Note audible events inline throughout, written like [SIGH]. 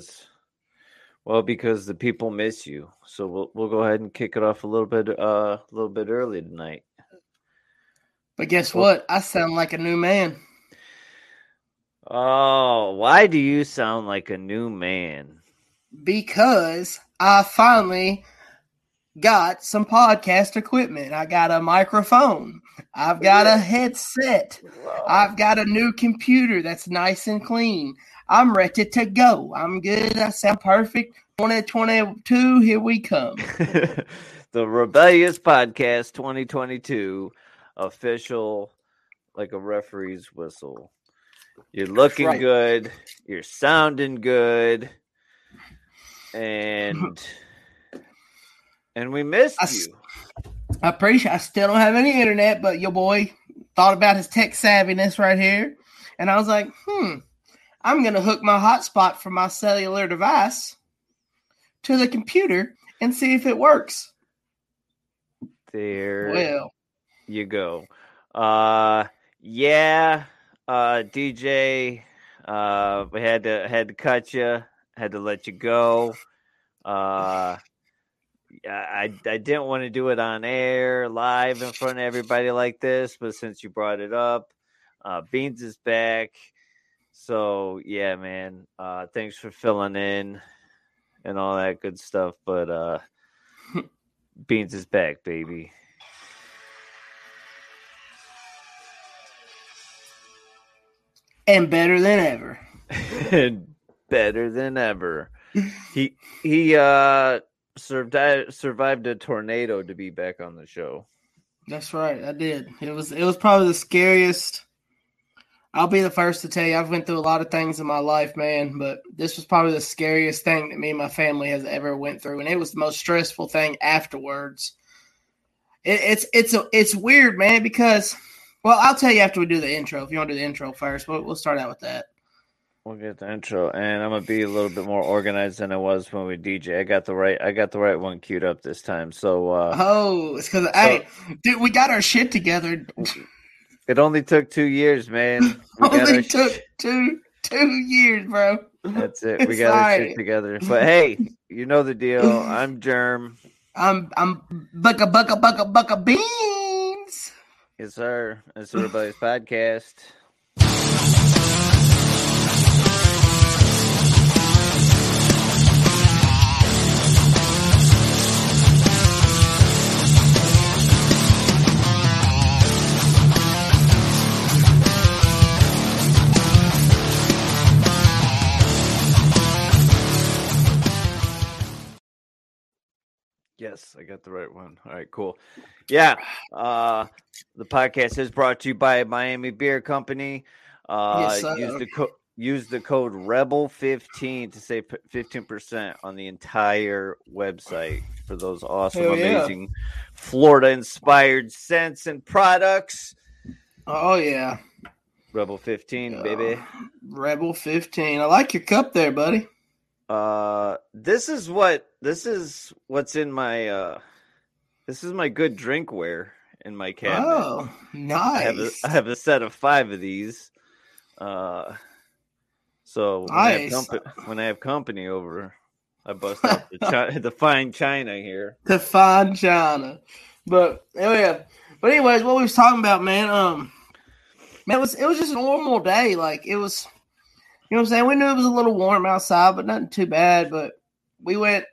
because well, because the people miss you. So we'll we'll go ahead and kick it off a little bit uh a little bit early tonight. But guess what? I sound like a new man. Oh, why do you sound like a new man? Because I finally got some podcast equipment. I got a microphone. I've got a headset. I've got a new computer that's nice and clean. I'm ready to go. I'm good. I sound perfect. 2022, here we come. [LAUGHS] the Rebellious Podcast 2022 official, like a referee's whistle. You're looking right. good. You're sounding good. And [LAUGHS] and we missed I, you. I appreciate I still don't have any internet, but your boy thought about his tech savviness right here. And I was like, hmm, I'm going to hook my hotspot from my cellular device to the computer and see if it works. There well, you go. Uh, yeah, uh, DJ, uh, we had to had to cut you, had to let you go. Uh, I I didn't want to do it on air live in front of everybody like this, but since you brought it up, uh, Beanz is back. So yeah, man. Uh, thanks for filling in and all that good stuff. But uh, Beanz is back, baby. And better than ever. and [LAUGHS] better than ever. [LAUGHS] he he uh survived survived a tornado to be back on the show. That's right, I did. It was it was probably the scariest I'll be the first to tell you I've went through a lot of things in my life, man, but this was probably the scariest thing that me and my family has ever went through, and it was the most stressful thing afterwards. It, it's it's a, it's weird, man, because well, I'll tell you after we do the intro. If you want to do the intro first, we'll, we'll start out with that. We'll get the intro, and I'm gonna be a little bit more organized than I was when we DJ. I got the right, I got the right one queued up this time. So, uh, oh, it's because so, hey, dude, we got our shit together. It only took two years, man. [LAUGHS] We only took sh- two two years, bro. That's it. We got our shit together. But hey, you know the deal. [LAUGHS] I'm Germ. I'm I'm bucka bucka bucka bucka Beanz. Yes, sir. It's everybody's podcast. Yes, I got the right one. All right, cool. Yeah. Uh the podcast is brought to you by Miami Beard Company. Uh yes, use the code use the code rebel15 to save 15% on the entire website for those awesome Hell amazing yeah. Florida inspired scents and products. Oh yeah. Rebel 15, uh, baby. Rebel 15. I like your cup there, buddy. Uh, this is what this is what's in my uh, this is my good drinkware in my cabinet. Oh, nice! I have a, I have a set of five of these. Uh, so when, nice. I have company, when I have company over, I bust out the, chi- [LAUGHS] the fine china here. The fine china, but oh yeah. But anyways, what we was talking about, man. Um, man, it was it was just a normal day. Like it was you know what I'm saying? We knew it was a little warm outside, but nothing too bad. But we went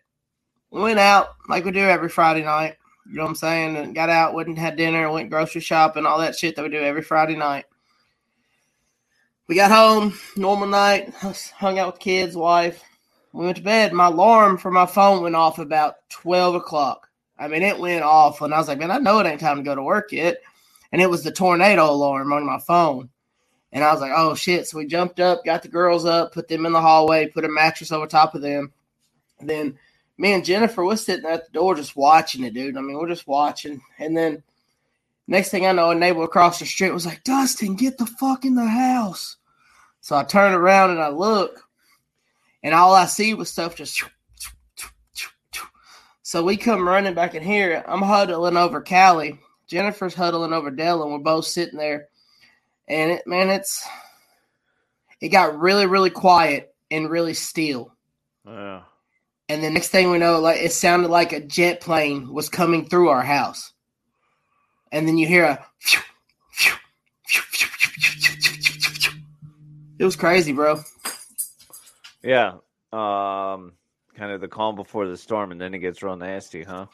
we went out like we do every Friday night. You know what I'm saying? And got out, went and had dinner, went grocery shopping, all that shit that we do every Friday night. We got home, normal night, hung out with kids, wife. We went to bed. My alarm for my phone went off about 12 o'clock. I mean, it went off, and I was like, man, I know it ain't time to go to work yet. And it was the tornado alarm on my phone. And I was like, oh shit. So we jumped up, got the girls up, put them in the hallway, put a mattress over top of them. And then me and Jennifer was sitting at the door just watching it, dude. I mean, we're just watching. And then next thing I know, a neighbor across the street was like, Dustin, get the fuck in the house. So I turn around and I look, and all I see was stuff just. So we come running back in here. I'm huddling over Callie. Jennifer's huddling over Dell, and we're both sitting there and it man, it's it got really really quiet and really still. Yeah. And the next thing we know, like it sounded like a jet plane was coming through our house. And then you hear a it was crazy, bro. Yeah. Um kind of the calm before the storm and then it gets real nasty, huh?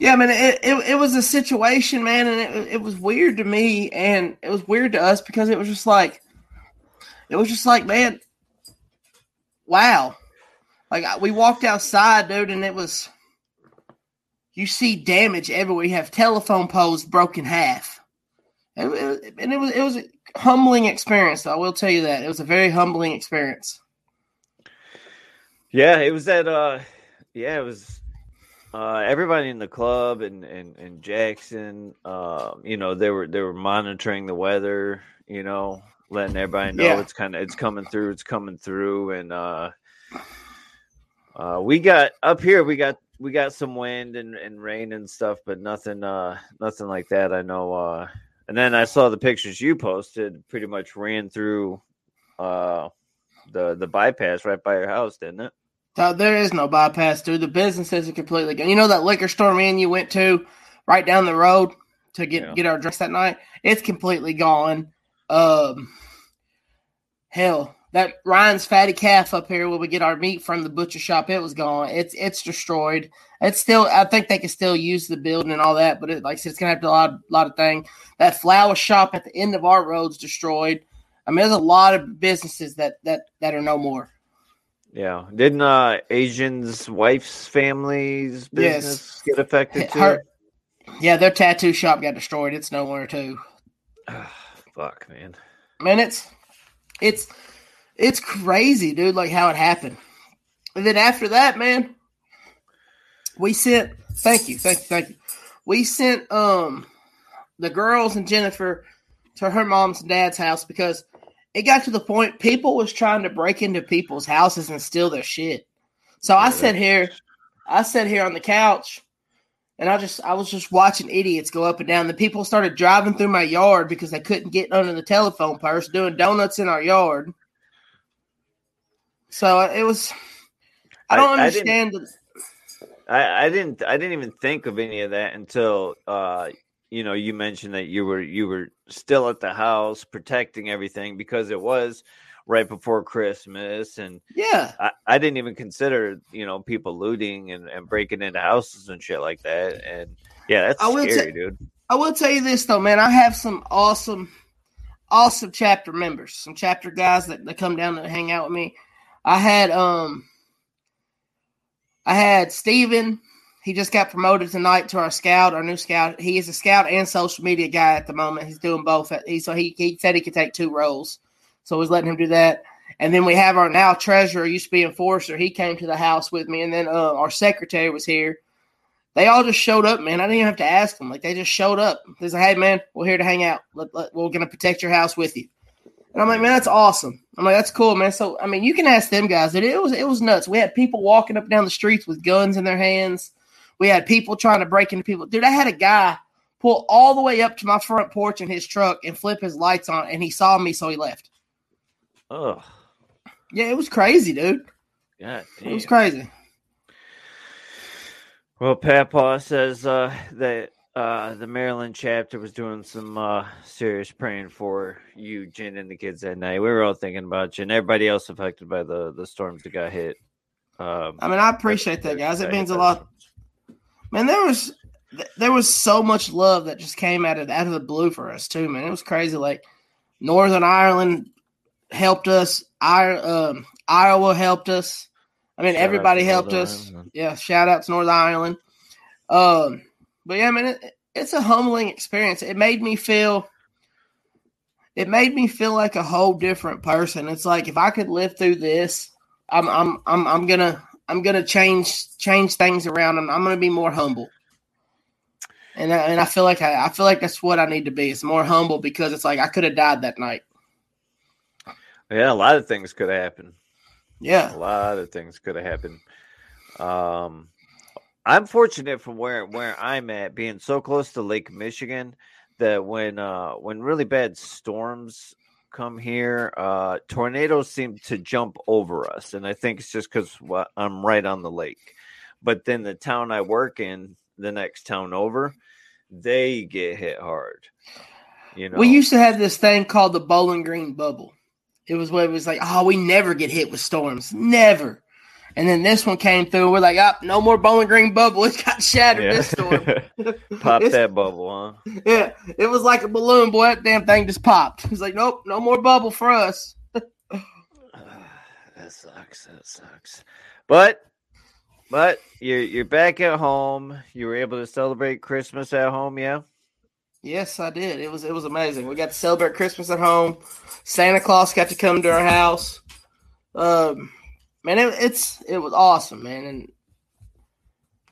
Yeah, I mean, it, it, it was a situation, man, and it, it was weird to me, and it was weird to us because it was just like, it was just like, man, wow. Like, we walked outside, dude, and it was, you see damage everywhere. You have telephone poles broken half. It, it, and it was, it was a humbling experience, I will tell you that. It was a very humbling experience. Yeah, it was that, uh, yeah, it was uh, everybody in the club and and, and Jackson, uh, you know, they were they were monitoring the weather, you know, letting everybody know yeah. it's kind of it's coming through, it's coming through, and uh, uh, we got up here, we got we got some wind and, and rain and stuff, but nothing uh nothing like that. I know. Uh, and then I saw the pictures you posted. Pretty much ran through uh the the bypass right by your house, didn't it? So there is no bypass through the businesses are completely gone. You know that liquor store man you went to right down the road to get yeah. get our drinks that night. It's completely gone. Um, hell, that Ryan's fatty calf up here where we get our meat from the butcher shop, it was gone. It's it's destroyed. It's still, I think they can still use the building and all that, but it, like I said, it's gonna have to a lot, lot of thing. That flower shop at the end of our road's destroyed. I mean, there's a lot of businesses that that that are no more. Yeah. Didn't uh Asian's wife's family's business yes. get affected too? Her, yeah, their tattoo shop got destroyed. It's nowhere too. Fuck, man. Man, it's it's it's crazy, dude, like how it happened. And then after that, man, we sent thank you, thank you, thank you. We sent um the girls and Jennifer to her mom's and dad's house because it got to the point people was trying to break into people's houses and steal their shit. So I sat here, I sat here on the couch, and I just I was just watching idiots go up and down. The people started driving through my yard because they couldn't get under the telephone purse, doing donuts in our yard. So it was. I don't I, understand. I, I didn't. I didn't even think of any of that until uh, you know you mentioned that you were you were still at the house protecting everything because it was right before christmas and yeah. I, I didn't even consider you know people looting and, and breaking into houses and shit like that and yeah that's I scary dude. I will tell you this though man i have some awesome awesome chapter members some chapter guys that, that come down and hang out with me. I had um i had steven he just got promoted tonight to our scout, our new scout. He is a scout and social media guy at the moment. He's doing both. He, so he, he said he could take two roles. So I was letting him do that. And then we have our now treasurer, used to be enforcer. He came to the house with me. And then uh, our secretary was here. They all just showed up, man. I didn't even have to ask them. Like they just showed up. They said, "Hey, man, we're here to hang out. Let, let, we're going to protect your house with you." And I'm like, man, that's awesome. I'm like, that's cool, man. So I mean, you can ask them guys. It, it was it was nuts. We had people walking up down the streets with guns in their hands. We had people trying to break into people. Dude, I had a guy pull all the way up to my front porch in his truck and flip his lights on, and he saw me, so he left. Oh, yeah, it was crazy, dude. Yeah, it was crazy. Well, Papa says uh, that uh, the Maryland chapter was doing some uh, serious praying for you, Jen, and the kids that night. We were all thinking about you and everybody else affected by the the storms that got hit. Um, I mean, I appreciate that, guys. It means a lot man, there was there was so much love that just came out of out of the blue for us too, man. It was crazy. Like Northern Ireland helped us. I, um, Iowa helped us. I mean, shout everybody helped Northern us. Ireland. Yeah, shout out to Northern Ireland. Um, but yeah, I mean, it, it's a humbling experience. It made me feel. It made me feel like a whole different person. It's like if I could live through this, I'm I'm I'm I'm gonna I'm gonna change change things around, and I'm gonna be more humble. And I, and I feel like I, I feel like that's what I need to be. It's more humble because it's like I could have died that night. Yeah, a lot of things could have happened. Yeah, a lot of things could have happened. Um, I'm fortunate from where where I'm at, being so close to Lake Michigan, that when uh when really bad storms come here, uh, tornadoes seem to jump over us, and I think it's just because I'm right on the lake. But then the town I work in, the next town over, they get hit hard. You know, We used to have this thing called the Bowling Green bubble. It was what it was like, oh, we never get hit with storms. Never. And then this one came through. We're like, oh, no more Bowling Green bubble. It got shattered this storm. [LAUGHS] [LAUGHS] pop that bubble, huh? Yeah, it was like a balloon, boy. That damn thing just popped. It's like, nope, no more bubble for us. [SIGHS] that sucks. That sucks. But but you're you're back at home. You were able to celebrate Christmas at home, yeah? Yes, I did. It was it was amazing. We got to celebrate Christmas at home. Santa Claus got to come to our house. Um, man, it, it's it was awesome, man. And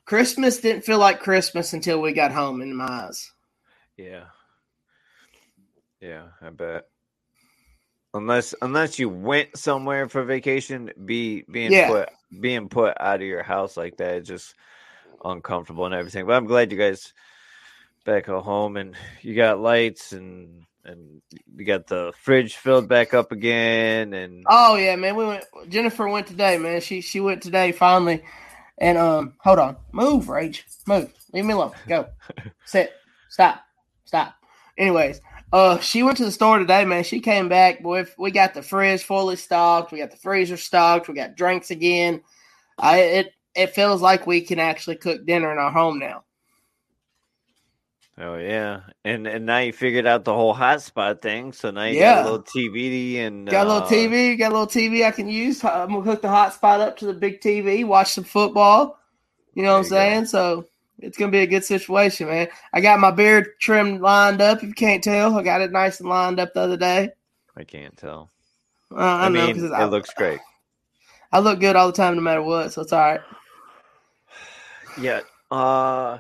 Christmas didn't feel like Christmas until we got home in my eyes. Yeah. Yeah, I bet. Unless unless you went somewhere for vacation, be being Yeah. put being put out of your house like that is just uncomfortable and everything. But I'm glad you guys back at home and you got lights and and you got the fridge filled back up again and Oh yeah, man. We went. Jennifer went today, man. She she went today finally. And um, hold on, move, Rage, move. Leave me alone. Go, [LAUGHS] sit, stop, stop. Anyways, uh, she went to the store today, man. She came back, boy. We got the fridge fully stocked. We got the freezer stocked. We got drinks again. I it it feels like we can actually cook dinner in our home now. Oh yeah, and and now you figured out the whole hotspot thing. So now you Yeah. got a little TV and Got a little uh, TV. Got a little TV I can use. I'm gonna hook the hotspot up to the big TV. Watch some football. You know what I'm you go. saying? So it's gonna be a good situation, man. I got my beard trimmed, lined up. If you can't tell, I got it nice and lined up the other day. I can't tell. Uh, I, I, know it I, looks great. I look good all the time, no matter what. So it's all right. [SIGHS] Yeah. Uh,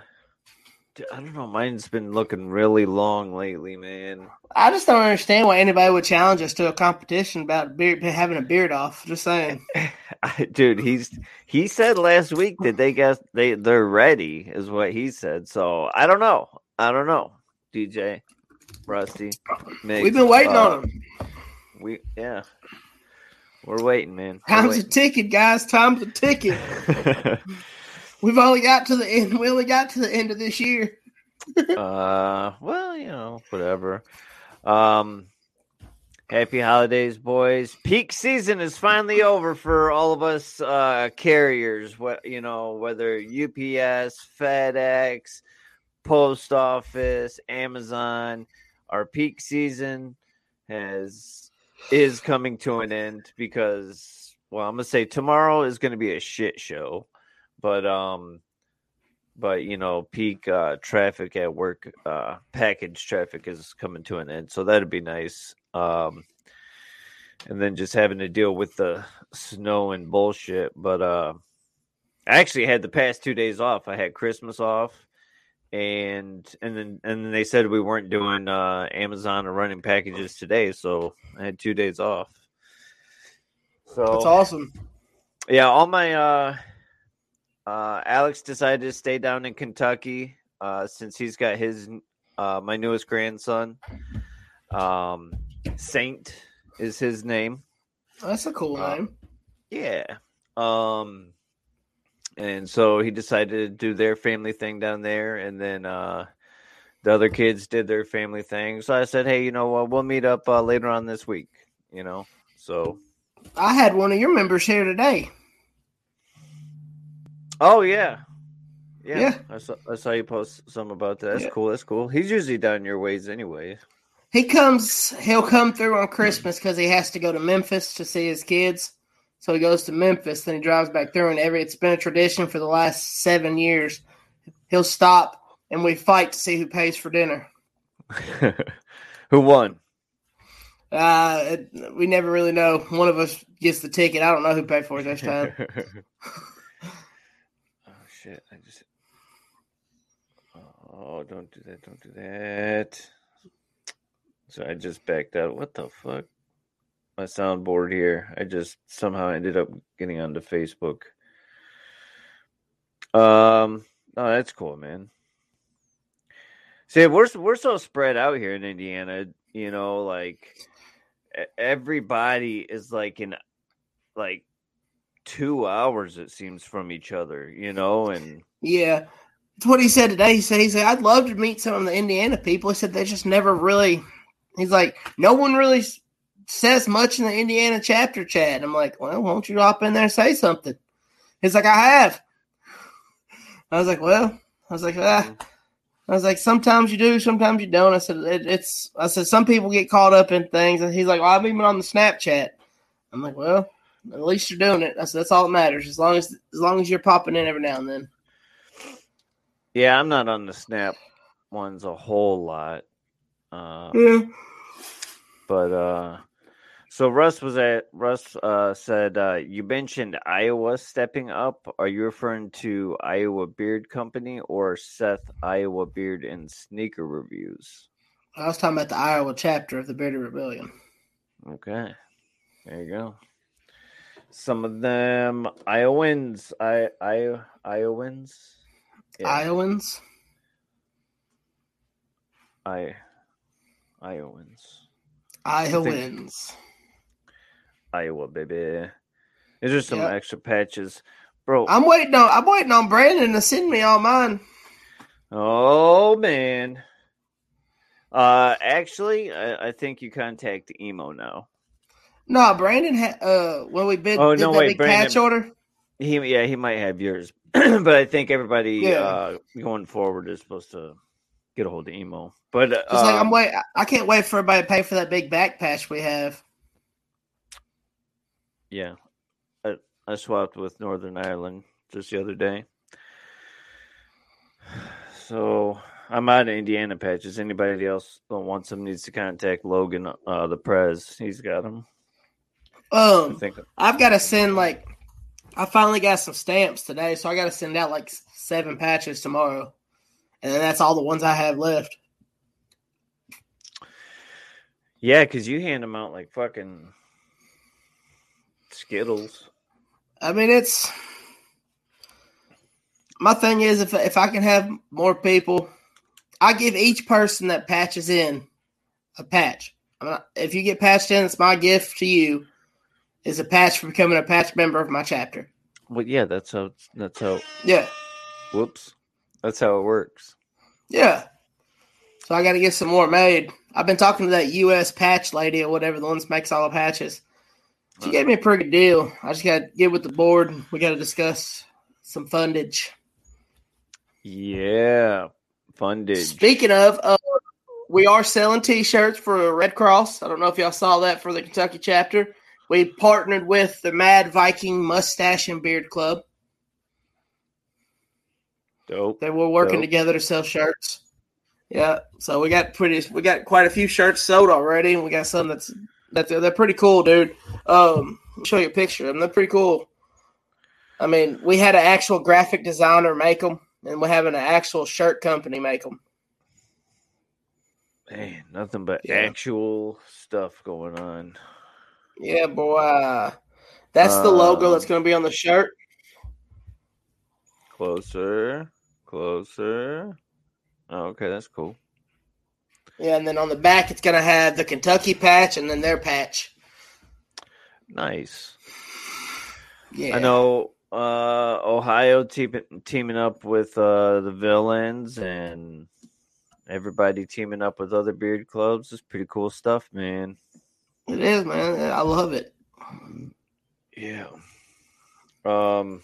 I don't know. Mine's been looking really long lately, man. I just don't understand why anybody would challenge us to a competition about beard, having a beard off. Just saying. [LAUGHS] Dude, he's he said last week that they guess they they're ready, is what he said. So I don't know. I don't know. DJ, Rusty, Migs, We've been waiting uh, on him. We yeah, we're waiting, man. We're Time's a ticking, guys. Time's a ticking. [LAUGHS] We've only got to the end. We only got to the end of this year. [LAUGHS] uh well you know whatever um happy holidays boys peak season is finally over for all of us uh carriers what you know whether ups fedex post office amazon our peak season has is coming to an end because well i'm gonna say tomorrow is gonna be a shit show but um but you know peak uh traffic at work uh package traffic is coming to an end so that'd be nice um and then just having to deal with the snow and bullshit but uh i actually had the past two days off i had christmas off and and then and then they said we weren't doing uh amazon or running packages today so i had two days off so That's awesome. yeah, all my uh Alex decided to stay down in Kentucky uh since he's got his uh my newest grandson. Um Saint is his name. That's a cool Uh, name. Yeah. Um and so he decided to do their family thing down there and then uh the other kids did their family thing. So I said, "Hey, you know what? We'll meet up uh, later on this week." You know. So, I had one of your members here today. Oh yeah. Yeah, Yeah. I saw I saw you post some about that. That's Yeah. cool. That's cool. He's usually down your ways anyway. He comes. He'll come through on Christmas because he has to go to Memphis to see his kids. So he goes to Memphis, then he drives back through, and every it's been a tradition for the last seven years. He'll stop and we fight to see who pays for dinner. [LAUGHS] Who won? Uh, it- we never really know. One of us gets the ticket. I don't know who paid for it this time. [LAUGHS] oh shit! I just. Oh, don't do that! Don't do that! So I just backed out. What the fuck? My soundboard here. I just somehow ended up getting onto Facebook. Um. No, that's cool, man. See, we're we're so spread out here in Indiana. You know, like everybody is like in like two hours it seems from each other, you know, and Yeah. That's what he said today. He said, he said, I'd love to meet some of the Indiana people. He said they just never really he's like, no one really says much in the Indiana chapter chat. I'm like, well, why don't you hop in there and say something? He's like, I have. I was like, well, I was like, ah. I was like, sometimes you do, sometimes you don't. I said, it, it's, I said, some people get caught up in things. And he's like, well, I'm even on the Snapchat. I'm like, well, at least you're doing it. Said, that's all that matters. As long as, as long as you're popping in every now and then. yeah, I'm not on the Snap ones a whole lot. Uh, Yeah. but uh so Russ was at Russ uh said uh you mentioned Iowa stepping up. Are you referring to Iowa Beard Company or Seth Iowa Beard and Sneaker Reviews? I was talking about the Iowa chapter of the Bearded Rebellion. Okay. There you go. Some of them Iowans, I I Iowans. Yeah, Iowans. I Iowans. Iowans. Iowa baby. These are some Yep. extra patches. Bro, I'm waiting on I'm waiting on Brandon to send me all mine. Oh man. Uh actually I, I think you contact emo now. No, Brandon had uh when we bid, Oh, did no, that wait, big Brandon- patch order. He yeah, he might have yours. [CLEARS THROAT] but I think everybody Yeah. uh going forward is supposed to get a hold of emo. But uh, like I'm um, wait I can't wait for everybody to pay for that big back patch we have. yeah. I, I swapped with Northern Ireland just the other day. [SIGHS] So I'm out of Indiana patches. Anybody else that wants them needs to contact Logan, uh, the Prez. He's got them. I Um I've got to send like I finally got some stamps today, so I got to send out like seven patches tomorrow, and then that's all the ones I have left. Yeah, because you hand them out like fucking Skittles. I mean, it's my thing is if if I can have more people, I give each person that patches in a patch. I'm not, if you get patched in, it's my gift to you. Is a patch for becoming a patch member of my chapter. Well, yeah, that's how. That's how. Yeah, Whoops, that's how it works. yeah. So I got to get some more made. I've been talking to that U.S. patch lady or whatever the ones that makes all the patches. She gave me a pretty good deal. I just got to get with the board. We got to discuss some fundage. Yeah, fundage. Speaking of, uh, we are selling T-shirts for Red Cross. I don't know if y'all saw that for the Kentucky chapter. We partnered with the Mad Viking Mustache and Beard Club. Dope. They were working Dope. together to sell shirts. Yeah, so we got pretty, we got quite a few shirts sold already, and we got some that's that's they're pretty cool, dude. Um, I'll show you a picture of them. They're pretty cool. I mean, we had an actual graphic designer make them, and we're having an actual shirt company make them. Man, nothing but Yeah. actual stuff going on. Yeah, boy. That's the logo Um, that's going to be on the shirt. Closer, closer. Oh, okay, that's cool. Yeah, and then on the back, it's going to have the Kentucky patch and then their patch. Nice. Yeah. I know uh Ohio team, teaming up with uh the villains and everybody teaming up with other beard clubs is pretty cool stuff, man. It is, man. I love it. Yeah. Um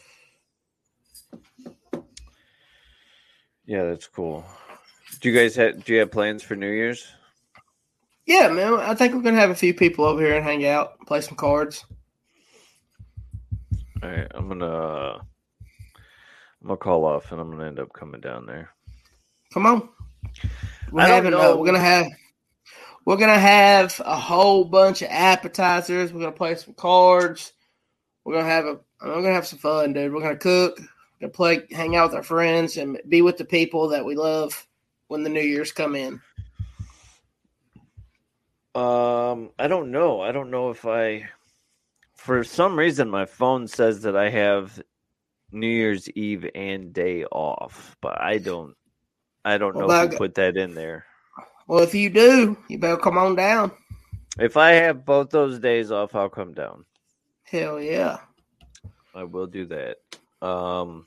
Yeah, that's cool. Do you guys have do you have plans for New Year's? Yeah, man. I think we're going to have a few people over here and hang out, play some cards. All right, I'm gonna I'm gonna call off and I'm gonna end up coming down there. Come on. We're I don't having, uh, know. we're going to have. We're gonna have a whole bunch of appetizers. We're gonna play some cards. We're gonna have a. We're gonna have some fun, dude. We're gonna cook. We're gonna play, hang out with our friends, and be with the people that we love when the New Year's come in. Um, I don't know. I don't know if I, for some reason, my phone says that I have New Year's Eve and day off, but I don't. I don't know Well, who put that in there. Well, if you do, you better come on down. If I have both those days off, I'll come down. Hell yeah. I will do that. Um,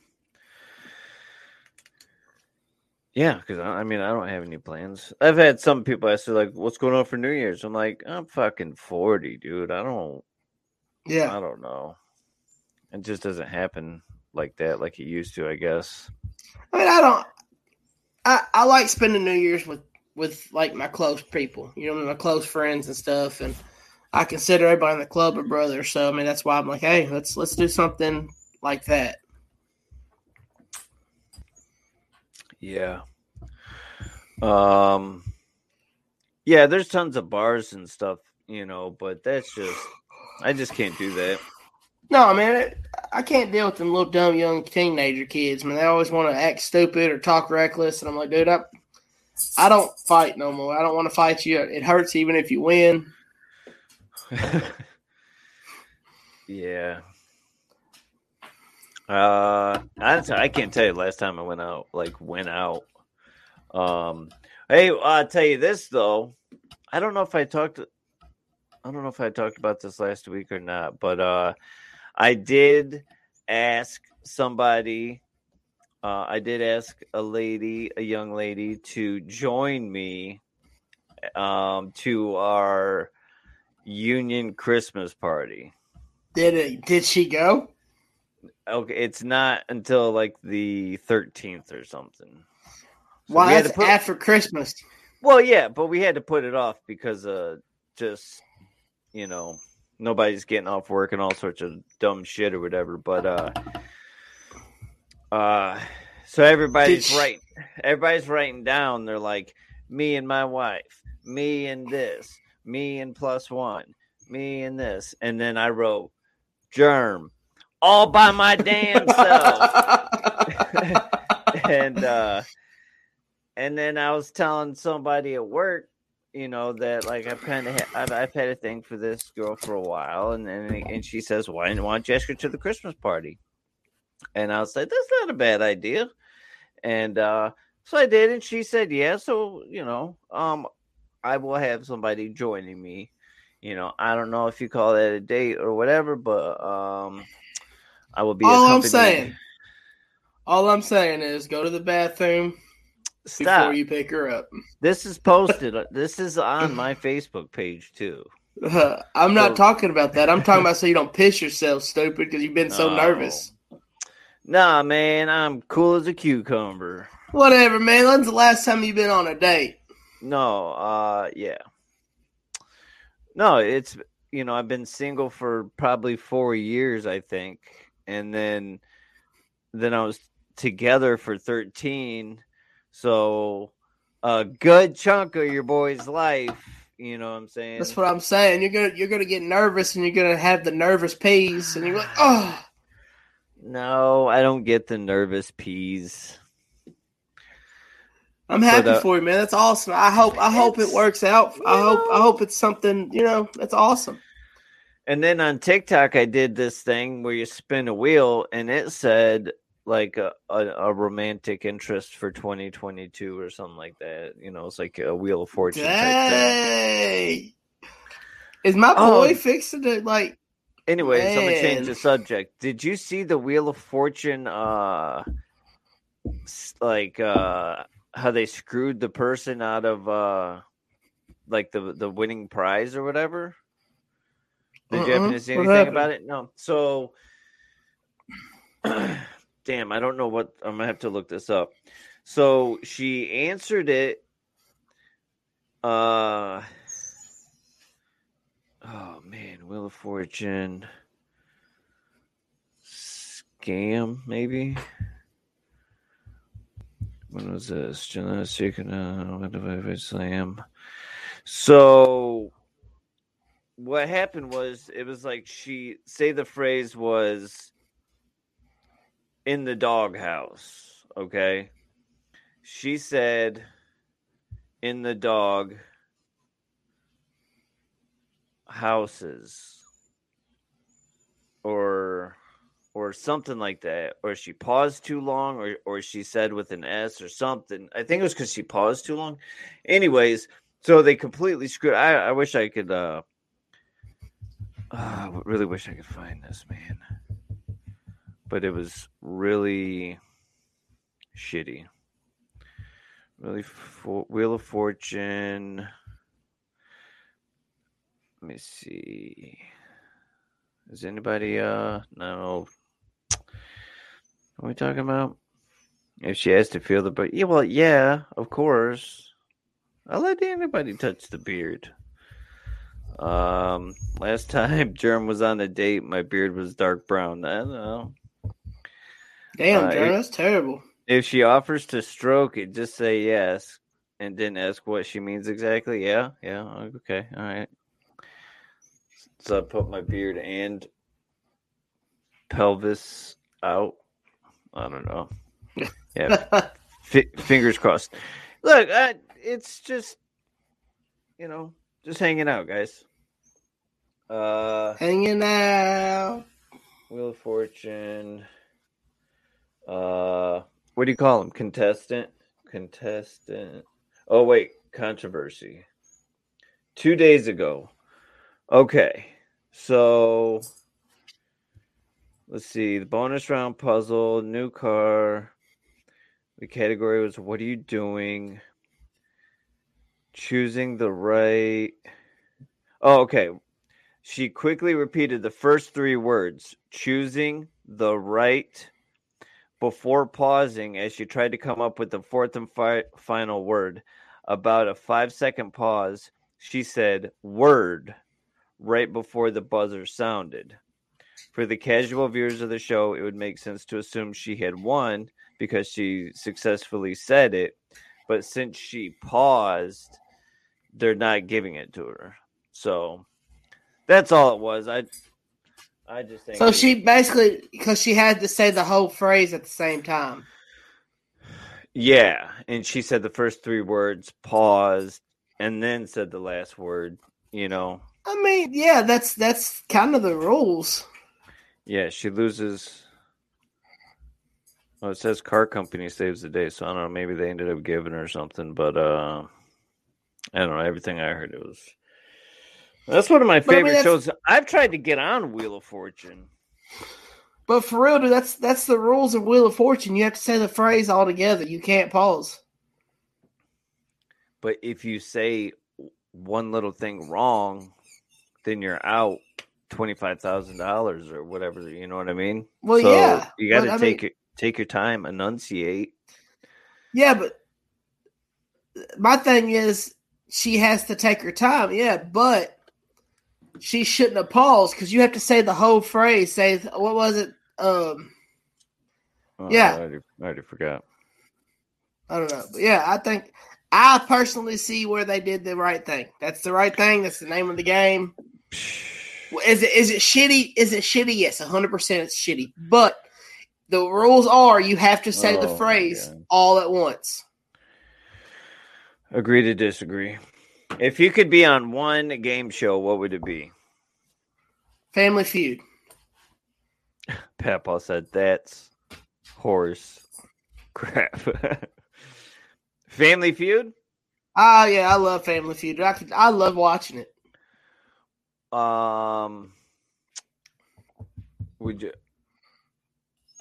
yeah, because I, I mean, I don't have any plans. I've had some people ask me, like, what's going on for New Year's? I'm like, I'm fucking 40, dude. I don't, Yeah. I don't know. It just doesn't happen like that, like it used to, I guess. I mean, I don't. I, I like spending New Year's with with like my close people, you know, my close friends and stuff, and I consider everybody in the club a brother. So I mean, that's why I'm like, hey, let's let's do something like that. Yeah. Um Yeah, there's tons of bars and stuff, you know, but that's just I just can't do that. No, man, it, I can't deal with them little dumb young teenager kids. Man, they always want to act stupid or talk reckless, and I'm like, dude, I, I don't fight no more. I don't want to fight you. It hurts even if you win. [LAUGHS] yeah. Uh I, I can't tell you last time I went out, like went out. Um hey, I'll tell you this though. I don't know if I talked I don't know if I talked about this last week or not, but uh I did ask somebody uh I did ask a lady, a young lady to join me um to our union Christmas party. Did it? Did she go? Okay, it's not until like the 13th or something. So Why? we had That's to put- after Christmas. Well, yeah, but we had to put it off because uh just you know, nobody's getting off work and all sorts of dumb shit or whatever, but uh uh so everybody's Did right everybody's writing down they're like me and my wife, me and this, me and plus one, me and this. And then I wrote germ all by my damn self. [LAUGHS] and uh and then I was telling somebody at work, you know, that like I've kind of ha- I've, I've had a thing for this girl for a while, and and, and she says, "Why why don't you ask her to the Christmas party?" And I was like, "That's not a bad idea," and uh so I did, and she said, "Yeah." So you know, um, I will have somebody joining me. You know, I don't know if you call that a date or whatever, but um, I will be. All I'm saying, all I'm saying is go to the bathroom Stop. before you pick her up. This is posted. uh, [LAUGHS] this is on my [LAUGHS] Facebook page too. I'm not So- talking about that. I'm talking [LAUGHS] about so you don't piss yourself, stupid, because you've been so No. nervous. Nah, man, I'm cool as a cucumber. Whatever, man. When's the last time you've been on a date? No, uh, yeah. No, it's you know I've been single for probably four years, I think, and then then I was together for thirteen. So a good chunk of your boy's life, you know what I'm saying? That's what I'm saying. You're gonna you're gonna get nervous and you're gonna have the nervous peas and you're like, oh No, I don't get the nervous peas. I'm happy But, uh, for you, man. That's awesome. I hope I hope it works out. I hope I hope it's something, you know, that's awesome. And then on TikTok, I did this thing where you spin a wheel, and it said like a, a, a romantic interest for 2022 or something like that. You know, it's like a wheel of fortune. Dang. Is my Oh. boy fixing to like Anyways, I'm gonna change the subject. Did you see the Wheel of Fortune? Uh, like uh, how they screwed the person out of uh, like the the winning prize or whatever. Did you happen Uh-uh. to see anything about it? No. So, [CLEARS THROAT] damn, I don't know what I'm gonna have to look this up. So she answered it. Uh oh man, Wheel of Fortune scam maybe. When was this? July second. Uh, what did I slam? So what happened was it was like she say the phrase was in the doghouse okay she said in the dog houses or or something like that or she paused too long or or she said with an s or something i think it was because she paused too long anyways So they completely screwed. I, I wish I could. uh I really wish I could find this man, but it was really shitty. Really, for, Wheel of Fortune. Let me see. Is anybody? Uh, no. What are we talking about? If she has to feel the but yeah, well, yeah, of course. I'll let anybody touch the beard. Um, last [LAUGHS] time Germ was on a date, my beard was dark brown. I don't know. Damn, Uh, Germ, that's terrible. If she offers to stroke it, just say yes, and didn't ask what she means exactly. Yeah, yeah, okay, all right. So I put my beard and pelvis out. I don't know. Yeah, [LAUGHS] F- fingers crossed. Look, I, it's just you know, just hanging out, guys. Uh, Hanging out. Wheel of Fortune. Uh, what do you call him? Contestant. Contestant. Oh wait, controversy. Two days ago. Okay, so let's see. The bonus round puzzle, new car. The category was "What are you doing?" Choosing the right. Oh, okay. She quickly repeated the first three words, choosing the right, before pausing as she tried to come up with the fourth and fi- final word. About a five second pause, she said, word, right before the buzzer sounded. For the casual viewers of the show, it would make sense to assume she had won because she successfully said it. But since she paused, they're not giving it to her. So that's all it was. I I just think So she basically, because she had to say the whole phrase at the same time. Yeah, and she said the first three words, paused, and then said the last word. You know, I mean, yeah, that's that's kind of the rules. yeah, she loses. Well, it says car company saves the day, so I don't know. Maybe they ended up giving her something, but uh, I don't know. Everything I heard, it was. That's one of my But I mean, favorite shows. I've tried to get on Wheel of Fortune. But for real, dude, that's that's the rules of Wheel of Fortune. You have to say the phrase all together. You can't pause. But if you say one little thing wrong, then you're out twenty five thousand dollars or whatever. You know what I mean? Well, So yeah, you got to take mean- it, take your time, enunciate. Yeah, but my thing is she has to take her time. Yeah, but she shouldn't have paused because you have to say the whole phrase. Say what was it? Um, Oh, Yeah. I already, I already forgot. I don't know. But yeah, I think I personally see where they did the right thing. That's the right thing. That's the name of the game. Well, Is it is it shitty? Is it shitty? Yes, hundred percent. It's shitty. But the rules are you have to say the Oh, my phrase all at once. Agree to disagree. If you could be on one game show, what would it be? Family Feud. [LAUGHS] Papa said that's horse crap. [LAUGHS] Family Feud. Oh yeah, I love Family Feud. I could, I love watching it. Um, would you?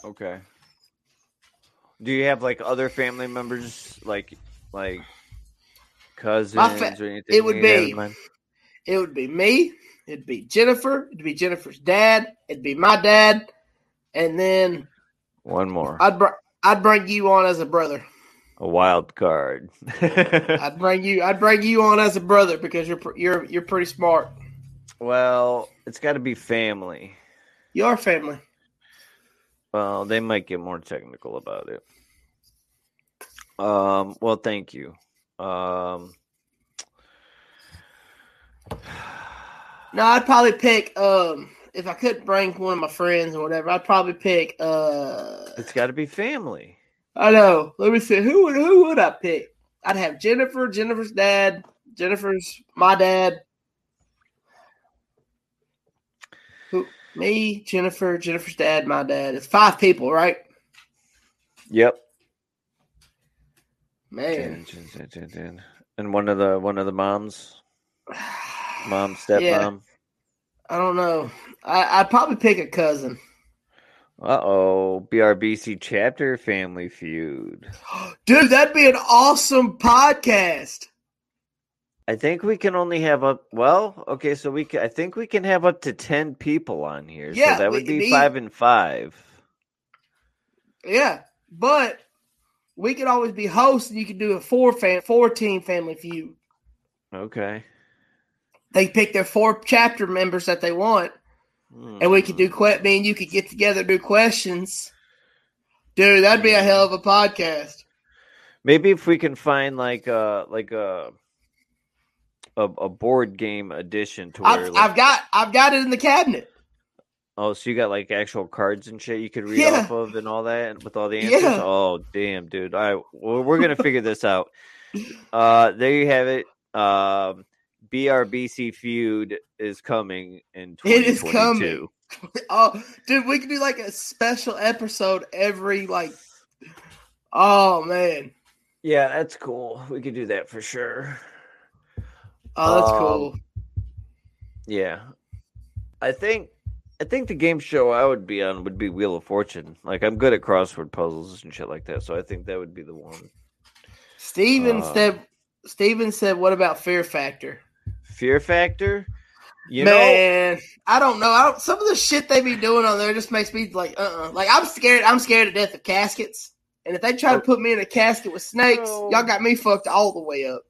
Okay. Do you have like other family members, like like cousins fa- or anything? it would you have in be- It would be me. It'd be Jennifer. It'd be Jennifer's dad. It'd be my dad, and then one more, I'd br- I'd bring you on as a brother. a wild card. [LAUGHS] I'd bring you I'd bring you on as a brother because you're you're you're pretty smart. Well, it's got to be family. Your family. Well, they might get more technical about it. Um. Well, thank you. Um. No, I'd probably pick um if I couldn't bring one of my friends or whatever. I'd probably pick uh It's got to be family. I know. Let me see who would who would I pick? I'd have Jennifer, Jennifer's dad, Jennifer's my dad. Me, Jennifer, Jennifer's dad, my dad. It's five people, right? Yep. Man. And one of the one of the moms, [SIGHS] mom, stepmom. Yeah. I don't know. I, I'd probably pick a cousin. Uh oh, BRBC chapter family feud. [GASPS] Dude, that'd be an awesome podcast. I think we can only have up. Well, okay, so we can. I think we can have up to ten people on here. Yeah, so that would be need- five and five. Yeah, but we could always be hosts, and you could do a four fan, four team family feud. Okay. They pick their four chapter members that they want, and we could do Hmm. que- Me and you could get together, do questions. Dude, that'd be a hmm. hell of a podcast. Maybe if we can find like a like a a, a board game edition to where I've, like, I've got, I've got it in the cabinet. oh, so you got like actual cards and shit you could read Yeah. off of and all that with all the answers. Yeah. Oh, damn, dude! All right, well, we're gonna figure this out. [LAUGHS] Uh, there you have it. Um, BRBC feud is coming in It is 2022. [LAUGHS] Oh, dude, we could do like a special episode every like. Oh man, Yeah, that's cool. We could do that for sure. Oh that's Um, cool. Yeah. I think I think the game show I would be on would be Wheel of Fortune. Like I'm good at crossword puzzles and shit like that, so I think that would be the one. Steven uh, said. Steven said, "What about Fear Factor?" Fear Factor? You know Man, I don't know. I don't, some of the shit they be doing on there just makes me like, uh, uh Like I'm scared. I'm scared to death of caskets. And if they try to Oh. put me in a casket with snakes, y'all got me fucked all the way up.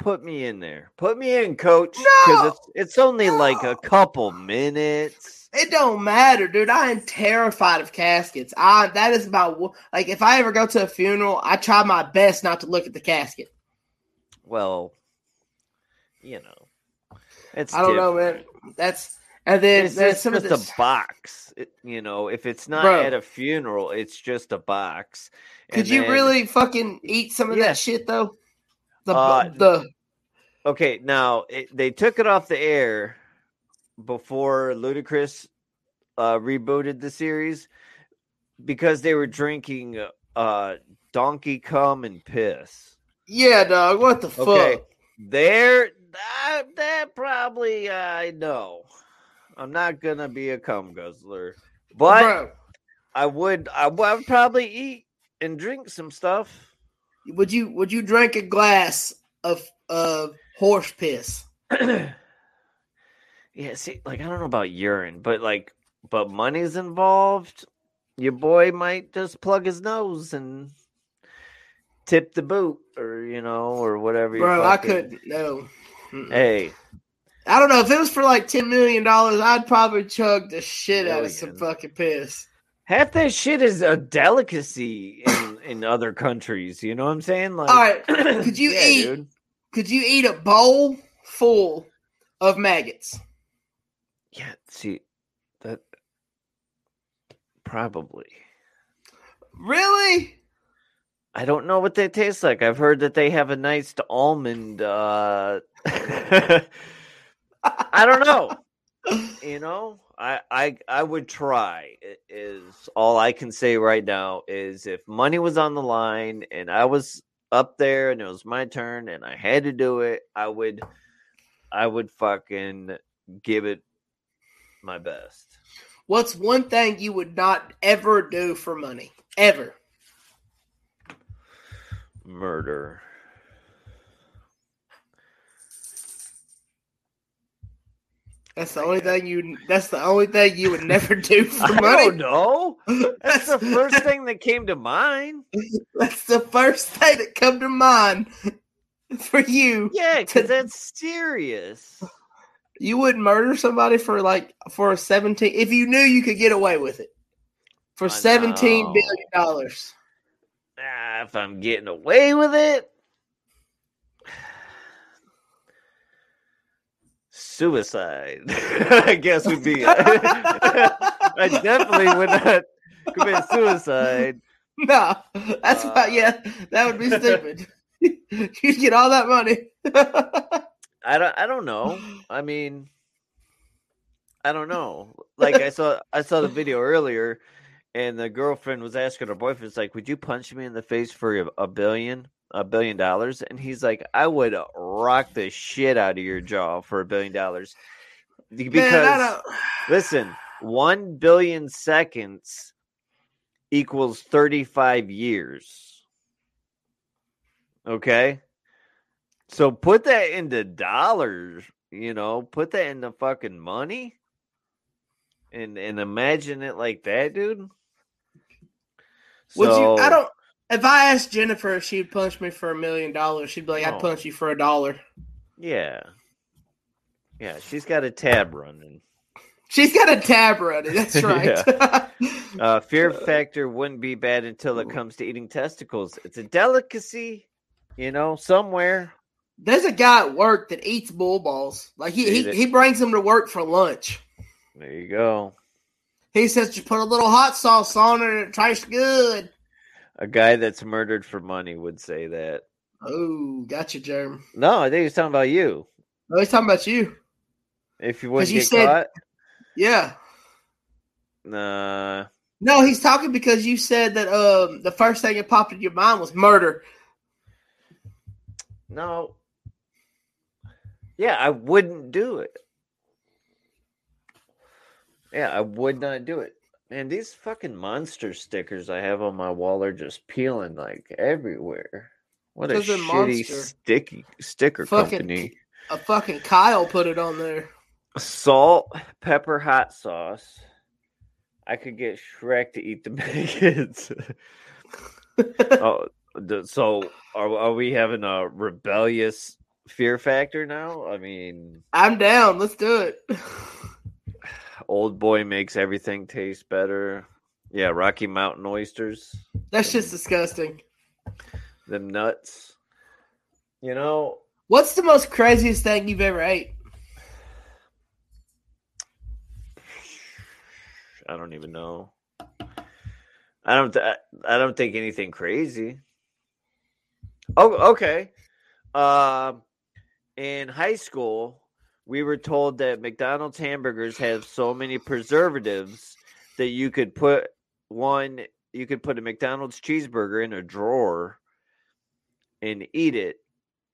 Put me in there. Put me in, coach. No! it's it's only like a couple minutes. It don't matter, dude. I am terrified of caskets. I that is about like if I ever go to a funeral, I try my best not to look at the casket. Well, you know. It's I don't know, man. That's and then It's there's just, some of this. a box. It- you know, if it's not Bro. at a funeral, it's just a box. Could And you then- really fucking eat some of Yeah. that shit though? The Uh, the Okay, now it, they took it off the air before Ludacris uh, rebooted the series because they were drinking uh, donkey cum and piss. yeah, dog. What the Okay, fuck? there that, that probably I know. I'm not gonna be a cum guzzler, but Bro, I would I would probably eat and drink some stuff. Would you would you drink a glass of of horse piss? [CLEARS THROAT] yeah, see, like I don't know about urine, but like, but money's involved. Your boy might just plug his nose and tip the boot, or you know, or whatever. Bro, I couldn't. No. Mm-mm. Hey, I don't know if it was for like ten million dollars. I'd probably chug the shit out of some fucking piss. Half that shit is a delicacy in [COUGHS] in other countries. You know what I'm saying? Like, All right, [COUGHS] could you yeah, eat- Dude. Could you eat a bowl full of maggots? Yeah, see that probably. Really? I don't know what they taste like. I've heard that they have a nice almond. Uh... [LAUGHS] I don't know. [LAUGHS] You know, I I I would try. Is all I can say right now is if money was on the line and I was up there and it was my turn and I had to do it, I would I would fucking give it my best. What's one thing you would not ever do for money? Ever. Murder. That's the only thing you. That's the only thing you would never do [LAUGHS] for I don't money. know. [LAUGHS] That's the first thing that came to mind. [LAUGHS] That's the first thing that come to mind for you. Yeah, because that's serious. You wouldn't murder somebody for like for a seventeen if you knew you could get away with it for seventeen billion dollars. Ah, if I'm getting away with it, suicide. [LAUGHS] I guess would be. [LAUGHS] I definitely would not commit suicide. No, that's Uh, why. Yeah, that would be stupid. [LAUGHS] You'd get all that money. I don't. I don't know. I mean, I don't know. Like I saw. I saw the video earlier, and the girlfriend was asking her boyfriend, "It's like, would you punch me in the face for a, a billion? A billion dollars, and he's like, I would rock the shit out of your jaw for a billion dollars because Man, listen, one billion seconds equals thirty-five years. Okay, so put that into dollars. You know, put that into fucking money, and and imagine it like that, dude. Would so, you? I don't. If I asked Jennifer if she'd punch me for a million dollars, she'd be like, "I'd oh. punch you for a dollar." Yeah, yeah. She's got a tab running. She's got a tab running. That's [LAUGHS] right. uh, fear [LAUGHS] factor wouldn't be bad until it comes to eating testicles. It's a delicacy, you know, somewhere. There's a guy at work that eats bull balls. Like he he, he brings them to work for lunch. There you go. He says you put a little hot sauce on it and it tastes good. A guy that's murdered for money would say that. Oh, gotcha, Jerm. No, I think he's talking about you. No, he's talking about you. If you wouldn't you get said, caught. Yeah. Nah. No, he's talking because you said that um the first thing that popped in your mind was murder. No. Yeah, I wouldn't do it. Yeah, I would not do it. Man, these fucking monster stickers I have on my wall are just peeling like everywhere. What a shitty sticky sticker fucking, company. A fucking Kyle put it on there. Salt, pepper, hot sauce. I could get Shrek to eat the [LAUGHS] bigots. [LAUGHS] oh, so are, are we having a rebellious fear factor now? I mean, I'm down. Let's do it. [LAUGHS] Old boy makes everything taste better. Yeah, Rocky Mountain oysters. That's just disgusting. Them nuts. You know, what's the most craziest thing you've ever ate? I don't even know. I don't. Th- I don't think anything crazy. Oh, okay. Uh, in high school, we were told that McDonald's hamburgers have so many preservatives that you could put one you could put a McDonald's cheeseburger in a drawer and eat it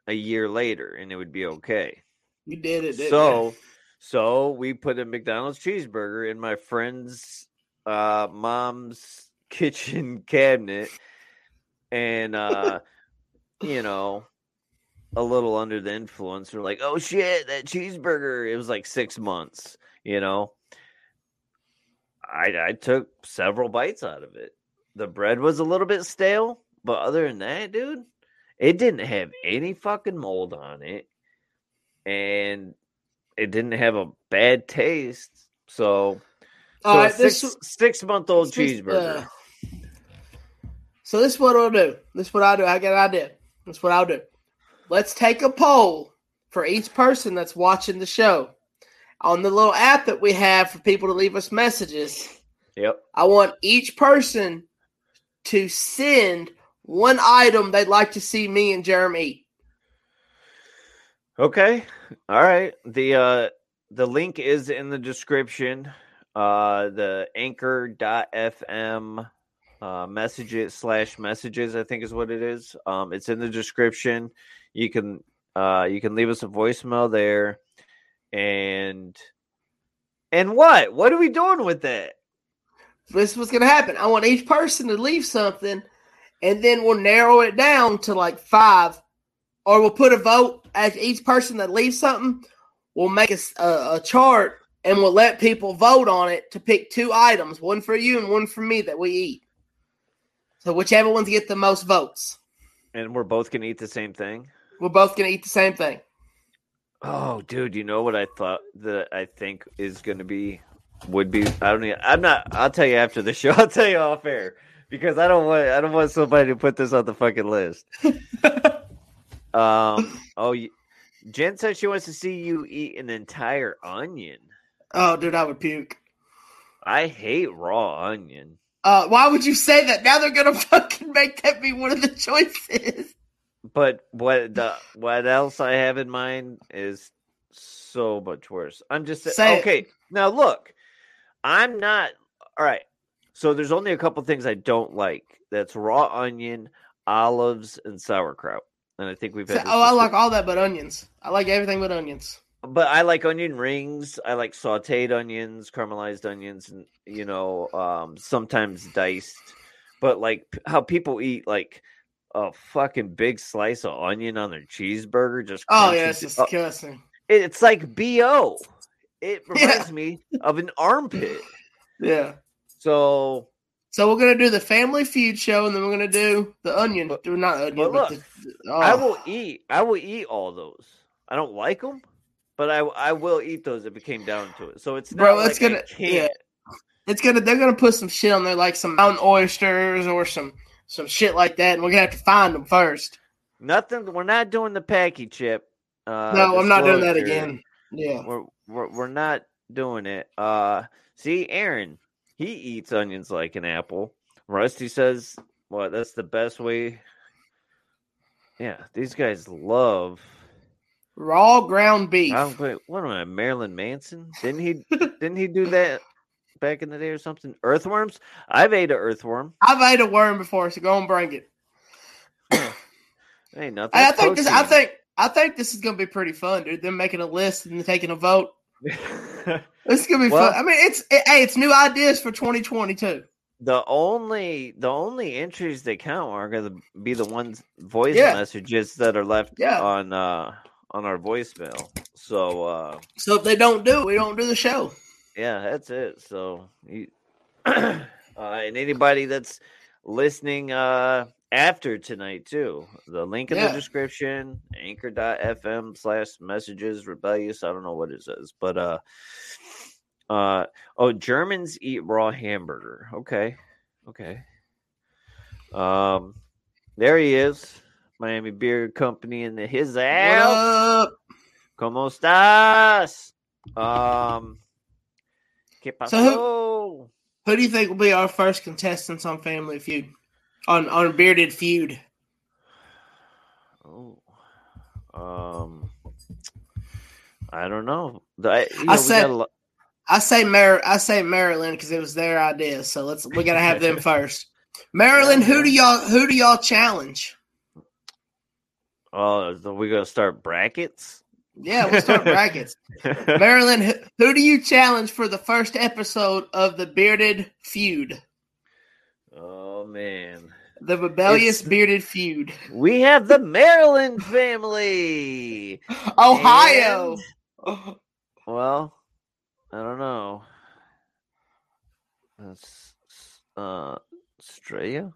a year later and it would be okay. You did it. so you? so we put a McDonald's cheeseburger in my friend's uh, mom's [LAUGHS] kitchen cabinet and uh you know a little under the influence. We're like, oh shit, that cheeseburger. It was like six months, you know. I I took several bites out of it. The bread was a little bit stale, but other than that, dude, it didn't have any fucking mold on it. And it didn't have a bad taste. So, so right, six, this, six month old cheeseburger. Uh, so this is what I'll do. This is what I'll do. I got an idea. That's what I'll do let's take a poll for each person that's watching the show on the little app that we have for people to leave us messages. Yep. I want each person to send one item they'd like to see me and Jeremy eat. Okay. All right. The uh the link is in the description. Uh the anchor.fm uh messages slash messages, I think is what it is. Um it's in the description you can uh you can leave us a voicemail there. And and what? What are we doing with that this is what's gonna happen. I want each person to leave something and then we'll narrow it down to like five. Or we'll put a vote as each person that leaves something we'll make a, a, a chart and we'll let people vote on it to pick two items one for you and one for me that we eat. So whichever ones get the most votes. And we're both gonna eat the same thing we're both gonna eat the same thing. Oh, dude, you know what I thought that I think is gonna be would be I don't even I'm not I'll tell you after the show. [LAUGHS] I'll tell you off air because I don't want I don't want somebody to put this on the fucking list. [LAUGHS] um oh Jen said she wants to see you eat an entire onion. Oh, dude, I would puke. I hate raw onion. Uh, why would you say that? Now they're gonna [LAUGHS] fucking make that be one of the choices but what the what else I have in mind is so much worse. I'm just Say okay. It. Now look, I'm not all right. So there's only a couple things I don't like. That's raw onion. olives, and sauerkraut. And I think we've had. Oh, I like all that but onions. I like everything but onions. but I like onion rings. I like sautéed onions, caramelized onions, and you know, um, sometimes diced. But like how people eat like a fucking big slice of onion on their cheeseburger, just Oh yeah, it's uh, disgusting. it- it's like bo. It [LAUGHS] Yeah. reminds me of an armpit. Yeah. So So we're gonna do the Family Feud show, and then we're gonna do the Onion. But- do not Onion, but but, look, the, oh. I will eat. I will eat all those. I don't like them, but I I will eat those if it came down to it. So it's not Bro, like it's gonna- can't. It's gonna. They're gonna put some shit on there, like some mountain oysters or some some shit like that, and we're gonna have to find them first. Nothing. We're not doing the Paqui chip. Uh, no, I'm not doing that again. Yeah. We're, we're we're not doing it. Uh, see, Aaron, he eats onions like an apple. Rusty says, "What? That's the best way." Yeah, these guys love. Raw ground beef. I don't wait, what am I, Marilyn Manson? Didn't he? didn't he do that [LAUGHS] back in the day or something? Earthworms. I've ate an earthworm. I've ate a worm before, so go and bring it. Ain't nothing. I, I think this. I think. I think this is gonna be pretty fun, dude. Them making a list and taking a vote. [LAUGHS] This is gonna be Well- fun. I mean, it's it, hey, it's new ideas for 2022. the only the only entries that count are going to be the ones voice Yeah. messages that are left Yeah. on uh on our voicemail. So uh So if they don't do it, we don't do the show. Yeah, that's it. So you, [CLEARS THROAT] uh, and anybody that's listening uh after tonight too, the link in Yeah. the description, anchor.fm slash messages rebellious. I don't know what it says, but uh uh oh Germans eat raw hamburger. Okay. Okay. Um there he is. Miami Beard Company in the his What up? ¿Cómo estás? Um, ¿Qué pasó? So Who who, do you think will be our first contestants on Family Feud? On on Bearded Feud. oh, um, I don't know. I, you I know, we said- lo- I say Mar I say Maryland because it was their idea. So let's we gotta have them [LAUGHS] first. Maryland, who do y'all who do y'all challenge? oh, so we gonna start brackets. Yeah, we'll start [LAUGHS] brackets. Maryland, who, who do you challenge for the first episode of the Bearded Feud? oh man, The rebellious It's- Bearded Feud. we have the Maryland family. [LAUGHS] Ohio. Well, I don't know. That's uh, Australia.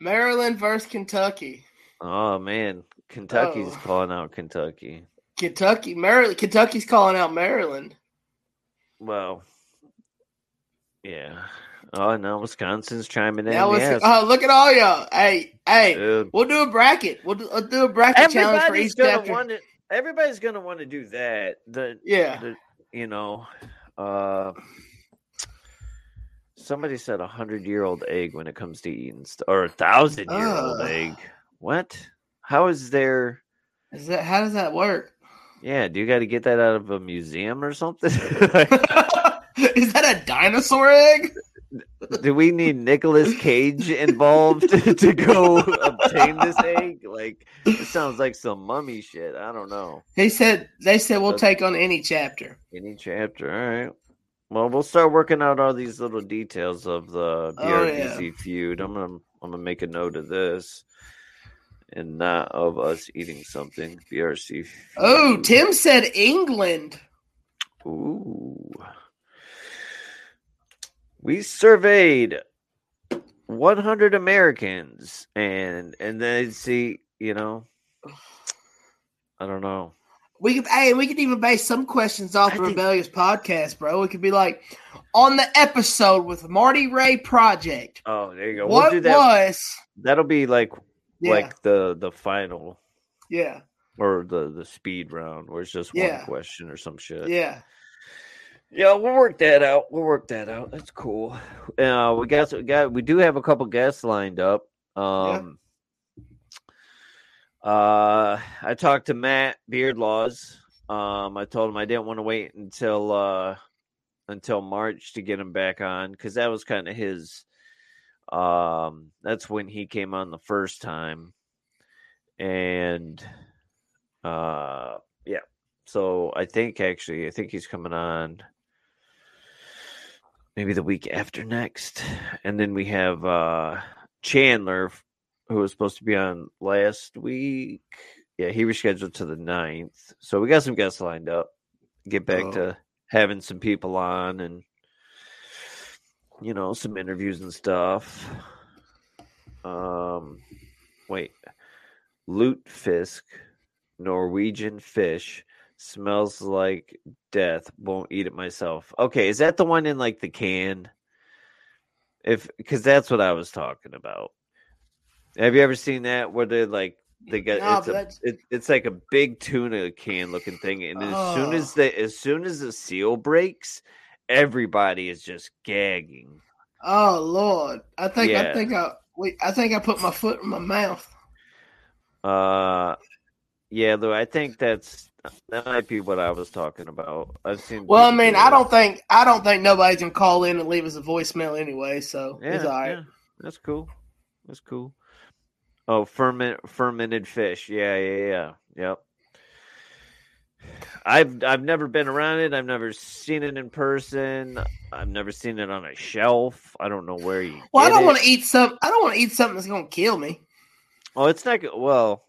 Maryland versus Kentucky. Oh man, Kentucky's Oh. calling out Kentucky. Kentucky, Maryland. Kentucky's calling out Maryland. Well, yeah. Oh no, Wisconsin's chiming in. Now yes. oh look at all y'all. Hey, hey, Dude. we'll do a bracket. We'll do, we'll do a bracket challenge for Everybody's each gonna chapter. want to. Everybody's gonna want to do that. The, Yeah. the you know, uh, somebody said a hundred year old egg when it comes to eating, st- or a thousand year old Ugh. egg. What? How is there? Is that how does that work? Yeah, do you got to get that out of a museum or something? [LAUGHS] Is that a dinosaur egg? do we need Nicolas Cage involved [LAUGHS] to, to go obtain this egg? Like, it sounds like some mummy shit. I don't know. They said they said we'll take on any chapter. Any chapter, all right. Well, we'll start working out all these little details of the Oh, BRBC feud. I'm gonna, I'm gonna make a note of this, and not of us eating something. BRC. Oh. Tim said England. Ooh. We surveyed 100 Americans, and and then see, you know, I don't know. We could hey, we could even base some questions off I the think- rebellious podcast, bro. It could be like on the episode with Marty Ray Project. Oh, there you go. what we'll do that. was That'll be like yeah, like the the final yeah, or the the speed round, where it's just one question or some shit. yeah. Yeah, we'll work that out. We'll work that out. That's cool. Uh, we got we got we do have a couple guests lined up. Um, uh, I talked to Matt Beardlaws. Um, I told him I didn't want to wait until uh until March to get him back on because that was kind of his Um, that's when he came on the first time, and uh, yeah. So I think actually, I think he's coming on maybe the week after next, and then we have uh Chandler, who was supposed to be on last week. Yeah, he rescheduled to the 9th. So we got some guests lined up. Get back Oh. to having some people on and you know, some interviews and stuff. Um wait. Lutefisk, Norwegian fish, smells like death. Won't eat it myself. Okay, is that the one in like the can? If because that's what I was talking about. Have you ever seen that where they like they get No, it's a it, it's like a big tuna can looking thing, and as soon Oh. as the as soon as the seal breaks, everybody is just gagging. Oh Lord, I think I think I wait. I think I put my foot in my mouth. Uh, yeah, Lou, I think that's that might be what I was talking about. I've seen. Well, I mean, do I don't think I don't think nobody's gonna call in and leave us a voicemail anyway, so Yeah, it's all right. yeah, that's cool. That's cool. Oh, ferment fermented fish. Yeah, yeah, yeah. Yep. I've I've never been around it. I've never seen it in person. I've never seen it on a shelf. I don't know where you. Well, I don't want to eat some. I don't want to eat something that's gonna kill me. Oh, it's not good. well.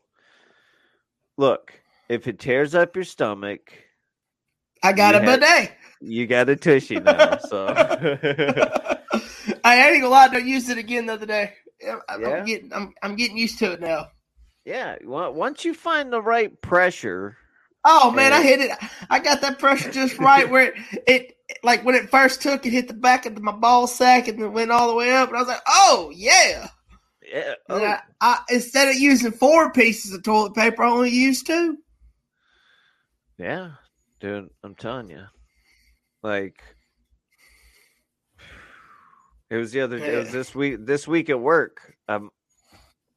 Look, if it tears up your stomach, I got a had- bidet. you got a tushy now. So [LAUGHS] I ain't gonna lie. I used it again the other day. I'm, I'm getting. I'm. I'm getting used to it now. yeah, on- once you find the right pressure, Oh man, I hit it. I got that pressure just right where it, it like when it first took, it hit the back of my ball sack and then went all the way up. And I was like, oh yeah. yeah. Oh, I, I, instead of using four pieces of toilet paper, I only used two. Yeah, dude, I'm telling you, like, it was the other. It was this week. This week at work. Um,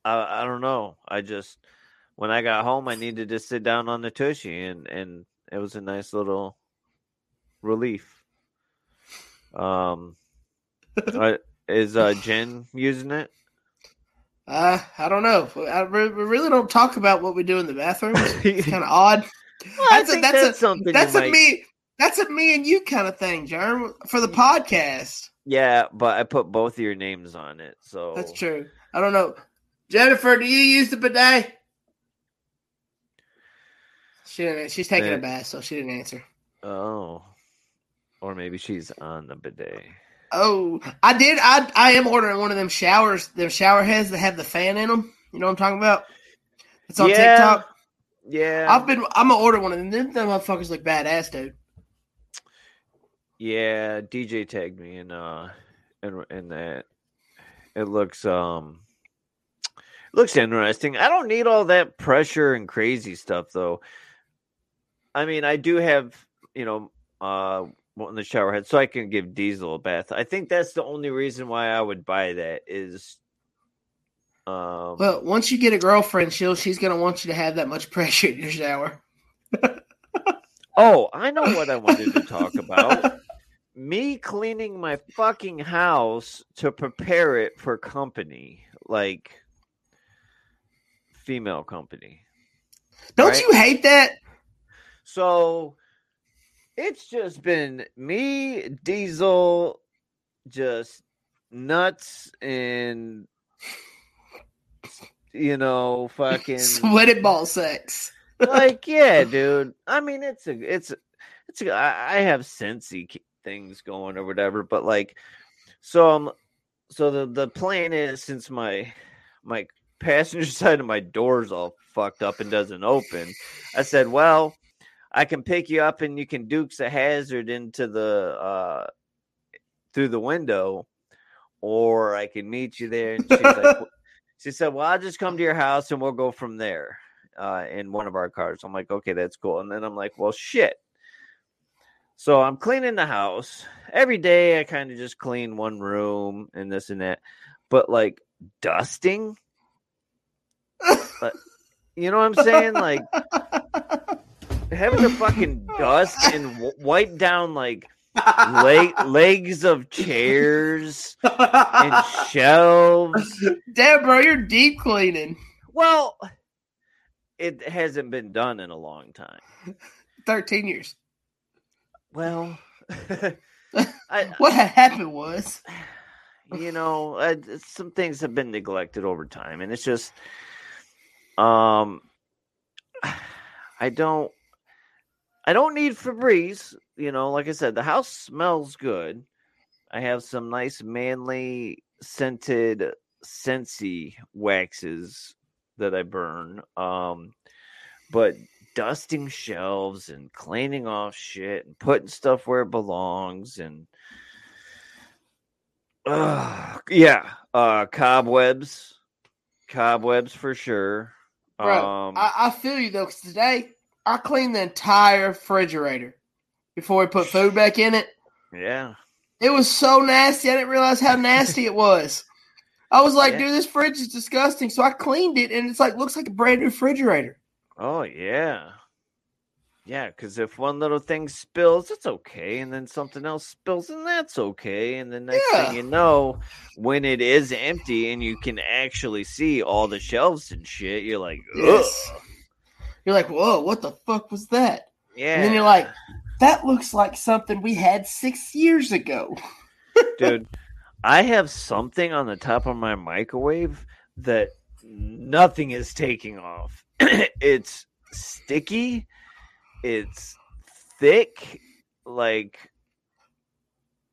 I I don't know. I just when I got home, I needed to sit down on the tushy, and and it was a nice little relief. Um, [LAUGHS] uh, is uh Jen using it? Uh, I don't know. I we really don't talk about what we do in the bathroom. It's kind of odd. [LAUGHS] Well, That's a- think that's a- that's something. That's a might- me. That's a me and you kind of thing, Jerm, for the podcast. Yeah, but I put both of your names on it, so That's true. I don't know. Jennifer, do you use the bidet? She didn't. She's taking a bath, so she didn't answer. Oh, or maybe she's on the bidet. Oh, I did. I I am ordering one of them showers, them shower heads that have the fan in them. You know what I'm talking about? It's on Yeah. TikTok. Yeah, I've been. I'm gonna order one of them. Them, them motherfuckers look badass, dude. yeah. DJ tagged me in uh in in that. It looks um looks interesting. I don't need all that pressure and crazy stuff though. I mean, I do have you know uh one in the shower head, so I can give Diesel a bath. I think that's the only reason why I would buy that is. Um, Well, once you get a girlfriend, she'll she's gonna want you to have that much [LAUGHS] pressure in your shower. Oh, I know what I wanted to talk about. [LAUGHS] Me cleaning my fucking house to prepare it for company, like female company. Don't Right. you hate that? So it's just been me, Diesel, just nuts and you know, fucking [LAUGHS] Sweated ball sex. like [LAUGHS] yeah dude i mean it's a it's a, it's a, I, have Scentsy things going or whatever but like so I'm, so the the plan is since my my passenger [LAUGHS] side of my door's all fucked up and doesn't open i said well i can pick you up and you can dukes a hazard into the uh through the window or i can meet you there and she's like [LAUGHS] she said well i'll just come to your house and we'll go from there uh, in one of our cars. I'm like, okay, that's cool. And then I'm like, well, shit. So I'm cleaning the house every day. I kind of just clean one room and this and that, but like dusting, [LAUGHS] you know what I'm saying? Like [LAUGHS] having to fucking [LAUGHS] dust and w- wipe down like leg, [LAUGHS] legs of chairs and [LAUGHS] shelves. Damn, bro, you're deep cleaning. Well, it hasn't been done in a long time. 13 years. Well, I, What had happened was, [SIGHS] you know, uh, some things have been neglected over time, and it's just, um, [SIGHS] I don't, I don't need Febreze. You know, like I said, the house smells good. I have some nice manly scented Scentsy waxes that I burn. Um, but dusting shelves and cleaning off shit and putting stuff where it belongs and uh, yeah, uh, cobwebs, cobwebs for sure. bro. um, I, I feel you though, because today I cleaned the entire refrigerator before we put food back in it. yeah, It was so nasty. I didn't realize how nasty it was. I was like, Yeah. dude, this fridge is disgusting. So I cleaned it, and it's like looks like a brand new refrigerator. oh yeah, yeah. Because if one little thing spills, it's okay, and then something else spills, and that's okay, and the next Yeah. thing you know, when it is empty and you can actually see all the shelves and shit, you're like, Ugh. Yes. You're like, whoa, what the fuck was that? yeah. And then you're like, that looks like something we had six years ago. [LAUGHS] dude i have something on the top of my microwave that nothing is taking off [CLEARS THROAT] it's sticky it's thick like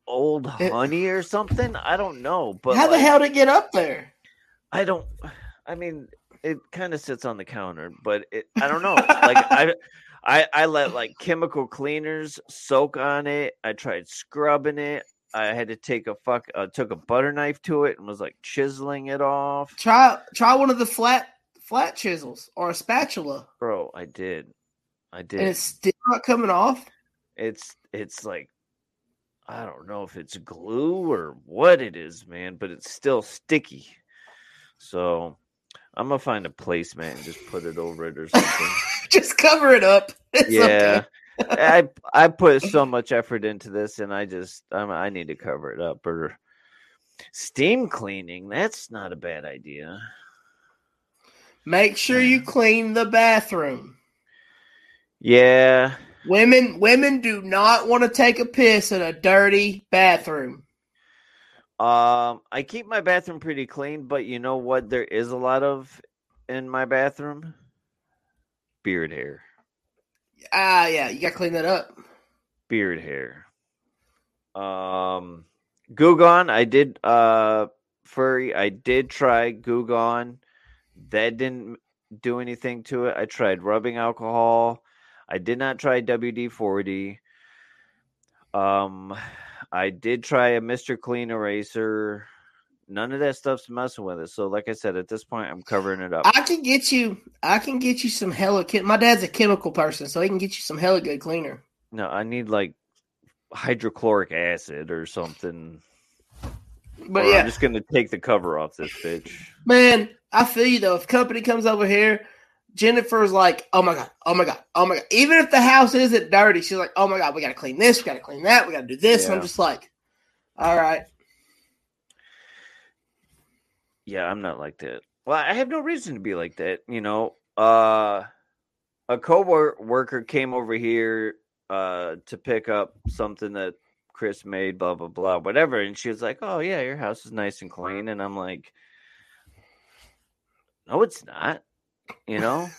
old It- honey or something i don't know but how the hell did it get up there? i don't i mean it kind of sits on the counter but it i don't know like [LAUGHS] i I, I let like chemical cleaners soak on it. I tried scrubbing it. I had to take a fuck uh, took a butter knife to it and was like chiseling it off. Try try one of the flat flat chisels or a spatula, Bro, I did. I did. and it's still not coming off. it's it's like I don't know if it's glue or what it is, man, but it's still sticky. So I'm gonna find a placemat and just put it over it or [LAUGHS] something. Just cover it up. [LAUGHS] Yeah. I I put [LAUGHS] so much effort into this and I just I'm, I need to cover it up or steam cleaning. That's not a bad idea. Make sure you mm. clean the bathroom. Yeah. Women women do not want to take a piss in a dirty bathroom. Um, I keep my bathroom pretty clean, but you know what? There is a lot of in my bathroom beard hair. Ah, yeah, you got to clean that up. Beard hair. Um, Goo Gone, I did. Uh, furry, I did try Goo Gone. That didn't do anything to it. I tried rubbing alcohol. I did not try WD forty. Um, I did try a Mister Clean eraser. None of that stuff's messing with it. So, like I said, at this point, I'm covering it up. I can get you. I can get you some hella. Chem- My dad's a chemical person, so he can get you some hella good cleaner. No, I need like hydrochloric acid or something. But or yeah, I'm just gonna take the cover off this bitch. man, I feel you though. If company comes over here, Jennifer's like, "Oh my god, oh my god, oh my god." Even if the house isn't dirty, she's like, "Oh my god, we got to clean this, we got to clean that, we got to do this." And I'm just like, "All right." Yeah, I'm not like that. Well, I have no reason to be like that. You know, uh, a co-worker came over here uh to pick up something that Chris made, blah blah blah, whatever, and she was like, "Oh yeah, your house is nice and clean," and I'm like, "No, it's not," you know,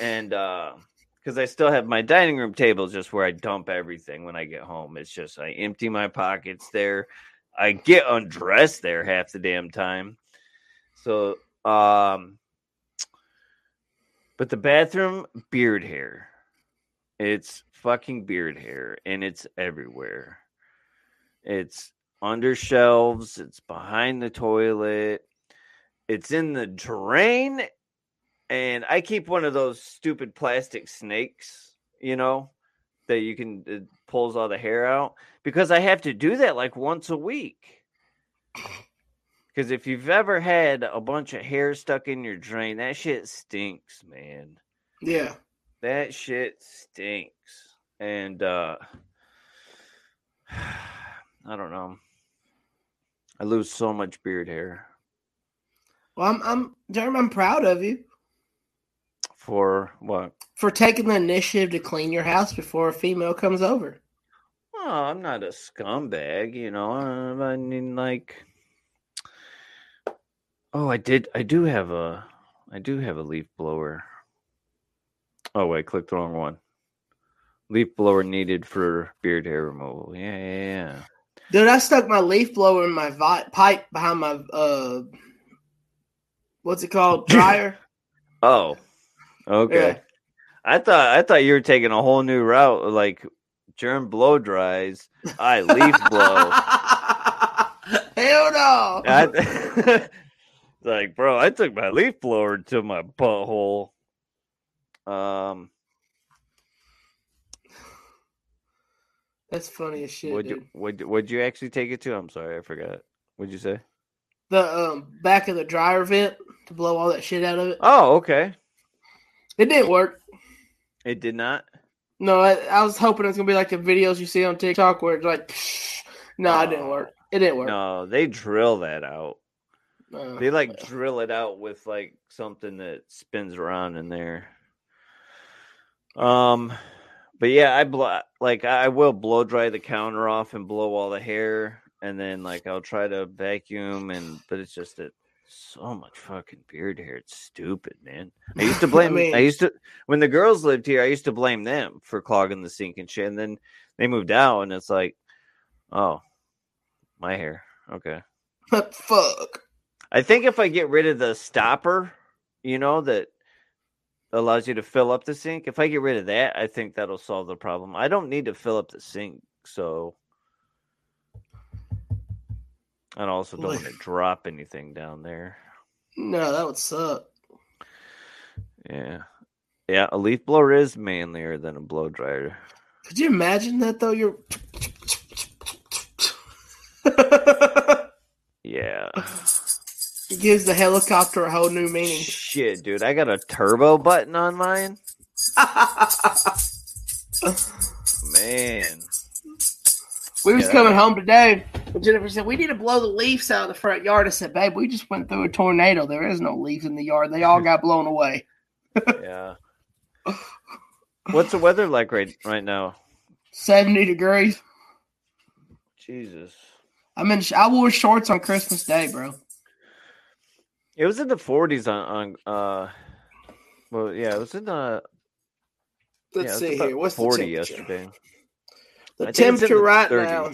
and uh because I still have my dining room table just where I dump everything when I get home. It's just I empty my pockets there. I get undressed there half the damn time. So, um, but the bathroom, beard hair. It's fucking beard hair and it's everywhere. It's under shelves, it's behind the toilet, it's in the drain. And I keep one of those stupid plastic snakes, you know, that you can, it pulls all the hair out because I have to do that like once a week. Because if you've ever had a bunch of hair stuck in your drain, that shit stinks, man. Yeah. That shit stinks. And uh [SIGHS] I don't know. I lose so much beard hair Well, I'm, I'm, Jeremy, I'm proud of you for what? for taking the initiative to clean your house before a female comes over. Oh, I'm not a scumbag, you know. uh, I mean, like, oh, I did. I do have a. I do have a leaf blower. Oh wait, clicked the wrong one. Leaf blower needed for beard hair removal. Yeah, yeah, yeah. Dude, I stuck my leaf blower in my vi- pipe behind my uh, what's it called, [LAUGHS] dryer. Oh, okay. Yeah. I thought I thought you were taking a whole new route, like Jerm blow dries. I leaf blow. [LAUGHS] Hell no. I, [LAUGHS] like, bro, I took my leaf blower to my butthole. Um, That's funny as shit, would you would would you actually take it to? I'm sorry, I forgot. What'd you say? The um back of the dryer vent to blow all that shit out of it. Oh, okay. It didn't work. It did not. No, I, I was hoping it's gonna be like the videos you see on TikTok where it's like, no, it didn't work. It didn't work. No, they drill that out. Uh, They like drill it out with like something that spins around in there. Um, but yeah, I blow like I will blow dry the counter off and blow all the hair, and then like I'll try to vacuum, and but it's just that so much fucking beard hair. It's stupid, man. [LAUGHS] I used to I blame. I, mean- used to when the girls lived here. I used to blame them for clogging the sink and shit, and then they moved out, and it's like, oh, my hair. Okay. [LAUGHS] fuck. I think if I get rid of the stopper, you know, that allows you to fill up the sink, if I get rid of that, I think that'll solve the problem. I don't need to fill up the sink, so I also don't want to drop anything down there. No, that would suck. Yeah. Yeah, a leaf blower is manlier than a blow dryer. Could you imagine that though? You're. Yeah. [LAUGHS] it gives the helicopter a whole new meaning. Shit, dude. I got a turbo button on mine. [LAUGHS] Man. We was Yeah. coming home today, Jennifer said, We need to blow the leaves out of the front yard. I said, Babe, we just went through a tornado. There is no leaves in the yard. They all got blown away. Yeah. What's the weather like right right now? 70 degrees. Jesus. I mean, I wore shorts on Christmas Day, bro. It was in the 40s on, on uh well yeah, it was in the Let's yeah, see about here. What's 40 the temperature? yesterday. The I think it's temperature right 30s. now.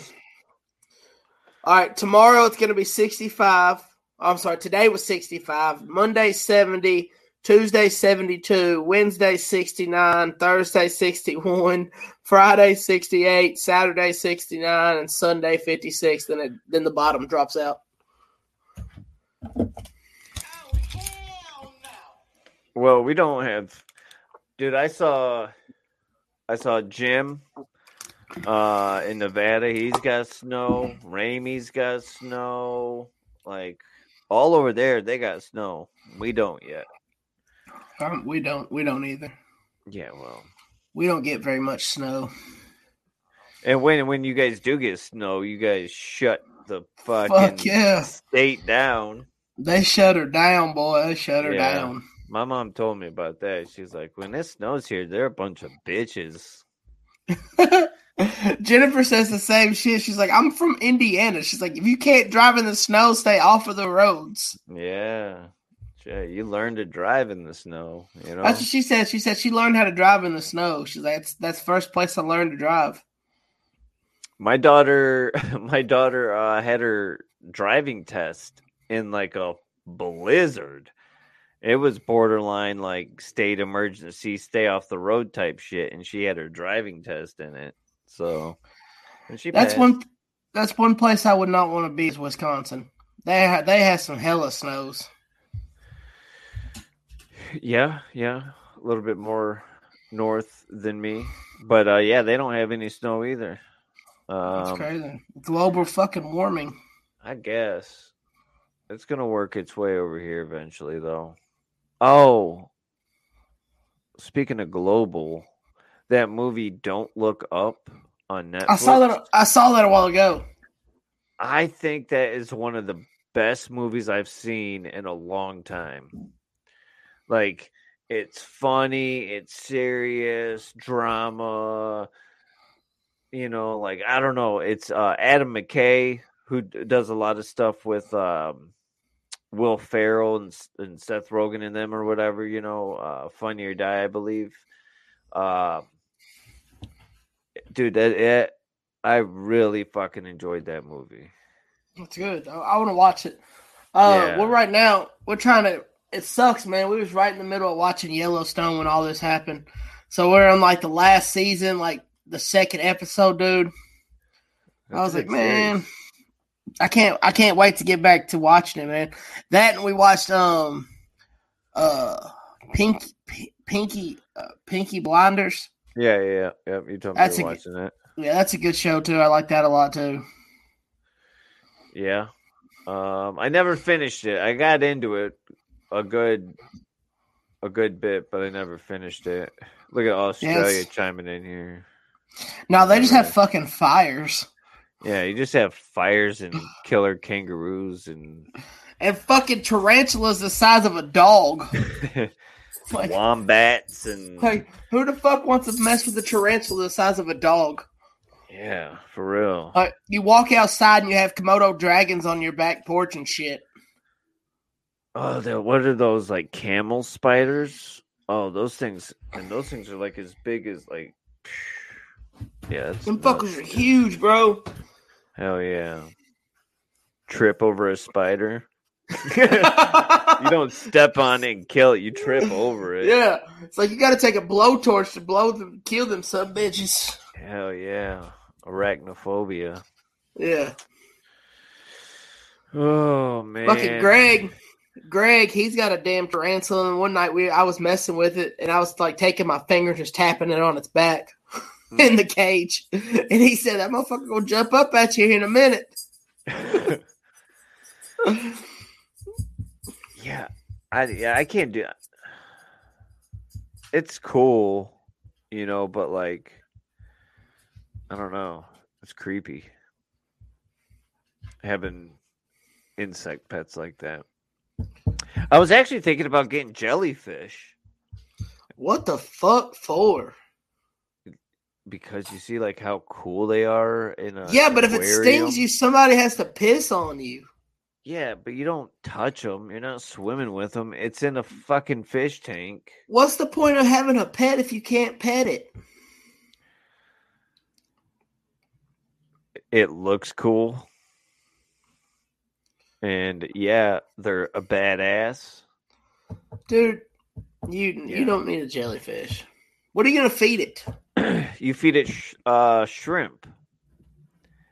All right, tomorrow it's going to be 65. I'm sorry, today was 65. Monday 70, Tuesday 72, Wednesday 69, Thursday 61, [LAUGHS] Friday 68, Saturday 69, and Sunday 56. Then it then the bottom drops out. Well, we don't have Dude, I saw I saw Jim uh in Nevada. He's got snow. Ramey's got snow. Like all over there they got snow. We don't yet. Um, we don't we don't either. Yeah, well. We don't get very much snow. And when when you guys do get snow, you guys shut the fucking Fuck yeah. state down. They shut her down, boy. They shut her Yeah. down. My mom told me about that. She's like, when it snows here, they're a bunch of bitches. [LAUGHS] Jennifer says the same shit. She's like, I'm from Indiana. She's like, if you can't drive in the snow, stay off of the roads. Yeah. Yeah, you learn to drive in the snow, you know? That's what she said. She said she learned how to drive in the snow. She's like, that's that's first place I learned to drive. My daughter [LAUGHS] my daughter uh had her driving test in like a blizzard. It was borderline like state emergency, stay off the road type shit, and she had her driving test in it. So and she That's passed. one. That's one place I would not want to be is Wisconsin. They ha- they have some hella snows. Yeah, yeah, a little bit more north than me, but uh, yeah, they don't have any snow either. That's Um, crazy. Global fucking warming. I guess it's gonna work its way over here eventually, though. Oh, speaking of global, that movie "Don't Look Up" on Netflix. I saw that. I saw that a while ago. I think that is one of the best movies I've seen in a long time. Like it's funny, it's serious, drama. You know, like I don't know. It's uh, Adam McKay who does a lot of stuff with um, Will Ferrell and, and Seth Rogen and them or whatever. You know, uh, Funny or Die, I believe. Uh, dude, that it, I really fucking enjoyed that movie. That's good. I, I want to watch it. Uh, Yeah. We're right now. We're trying to. It sucks, man. We was right in the middle of watching Yellowstone when all this happened. So we're on like the last season, like the second episode, dude. I was like, good series. man, I can't. I can't wait to get back to watching it, man. That and we watched um, uh, Pink, P- Pinky, uh, Pinky Blinders. Yeah, yeah, yeah. You told me That's to a watching that. Yeah, that's a good show too. I like that a lot too. Yeah. Um, I never finished it. I got into it a good a good bit, but I never finished it. Look at Australia Yes. chiming in here. No, they just have fucking fires Yeah, you just have fires and killer kangaroos and and fucking tarantulas the size of a dog. [LAUGHS] [LAUGHS] Like, wombats and like who the fuck wants to mess with a tarantula the size of a dog? yeah, for real. Like you walk outside and you have Komodo dragons on your back porch and shit. Oh, what are those like camel spiders? Oh, those things and those things are like as big as like yeah, Them nuts. fuckers are huge, bro. Hell yeah. Trip over a spider. [LAUGHS] you don't step on it and kill it, you trip over it. Yeah, it's like you got to take a blowtorch to blow them, kill them some bitches. Hell yeah. Arachnophobia. Yeah, Oh man. fucking Greg, Greg, he's got a damn tarantula. And one night we, I was messing with it, and I was like taking my finger, just tapping it on its back hmm. [LAUGHS] in the cage, and he said that motherfucker gonna jump up at you in a minute. [LAUGHS] yeah. I yeah, I can't do that. It's cool, you know, but like I don't know. It's creepy. Having insect pets like that. I was actually thinking about getting jellyfish What the fuck for? because you see like how cool they are in a yeah, but if it stings you, somebody has to piss on you. Yeah, but you don't touch them. You're not swimming with them. It's in a fucking fish tank. What's the point of having a pet if you can't pet it? It looks cool. And yeah, they're a badass. Dude, you Yeah. you don't need a jellyfish. What are you gonna feed it? [CLEARS THROAT] you feed it sh- uh, shrimp.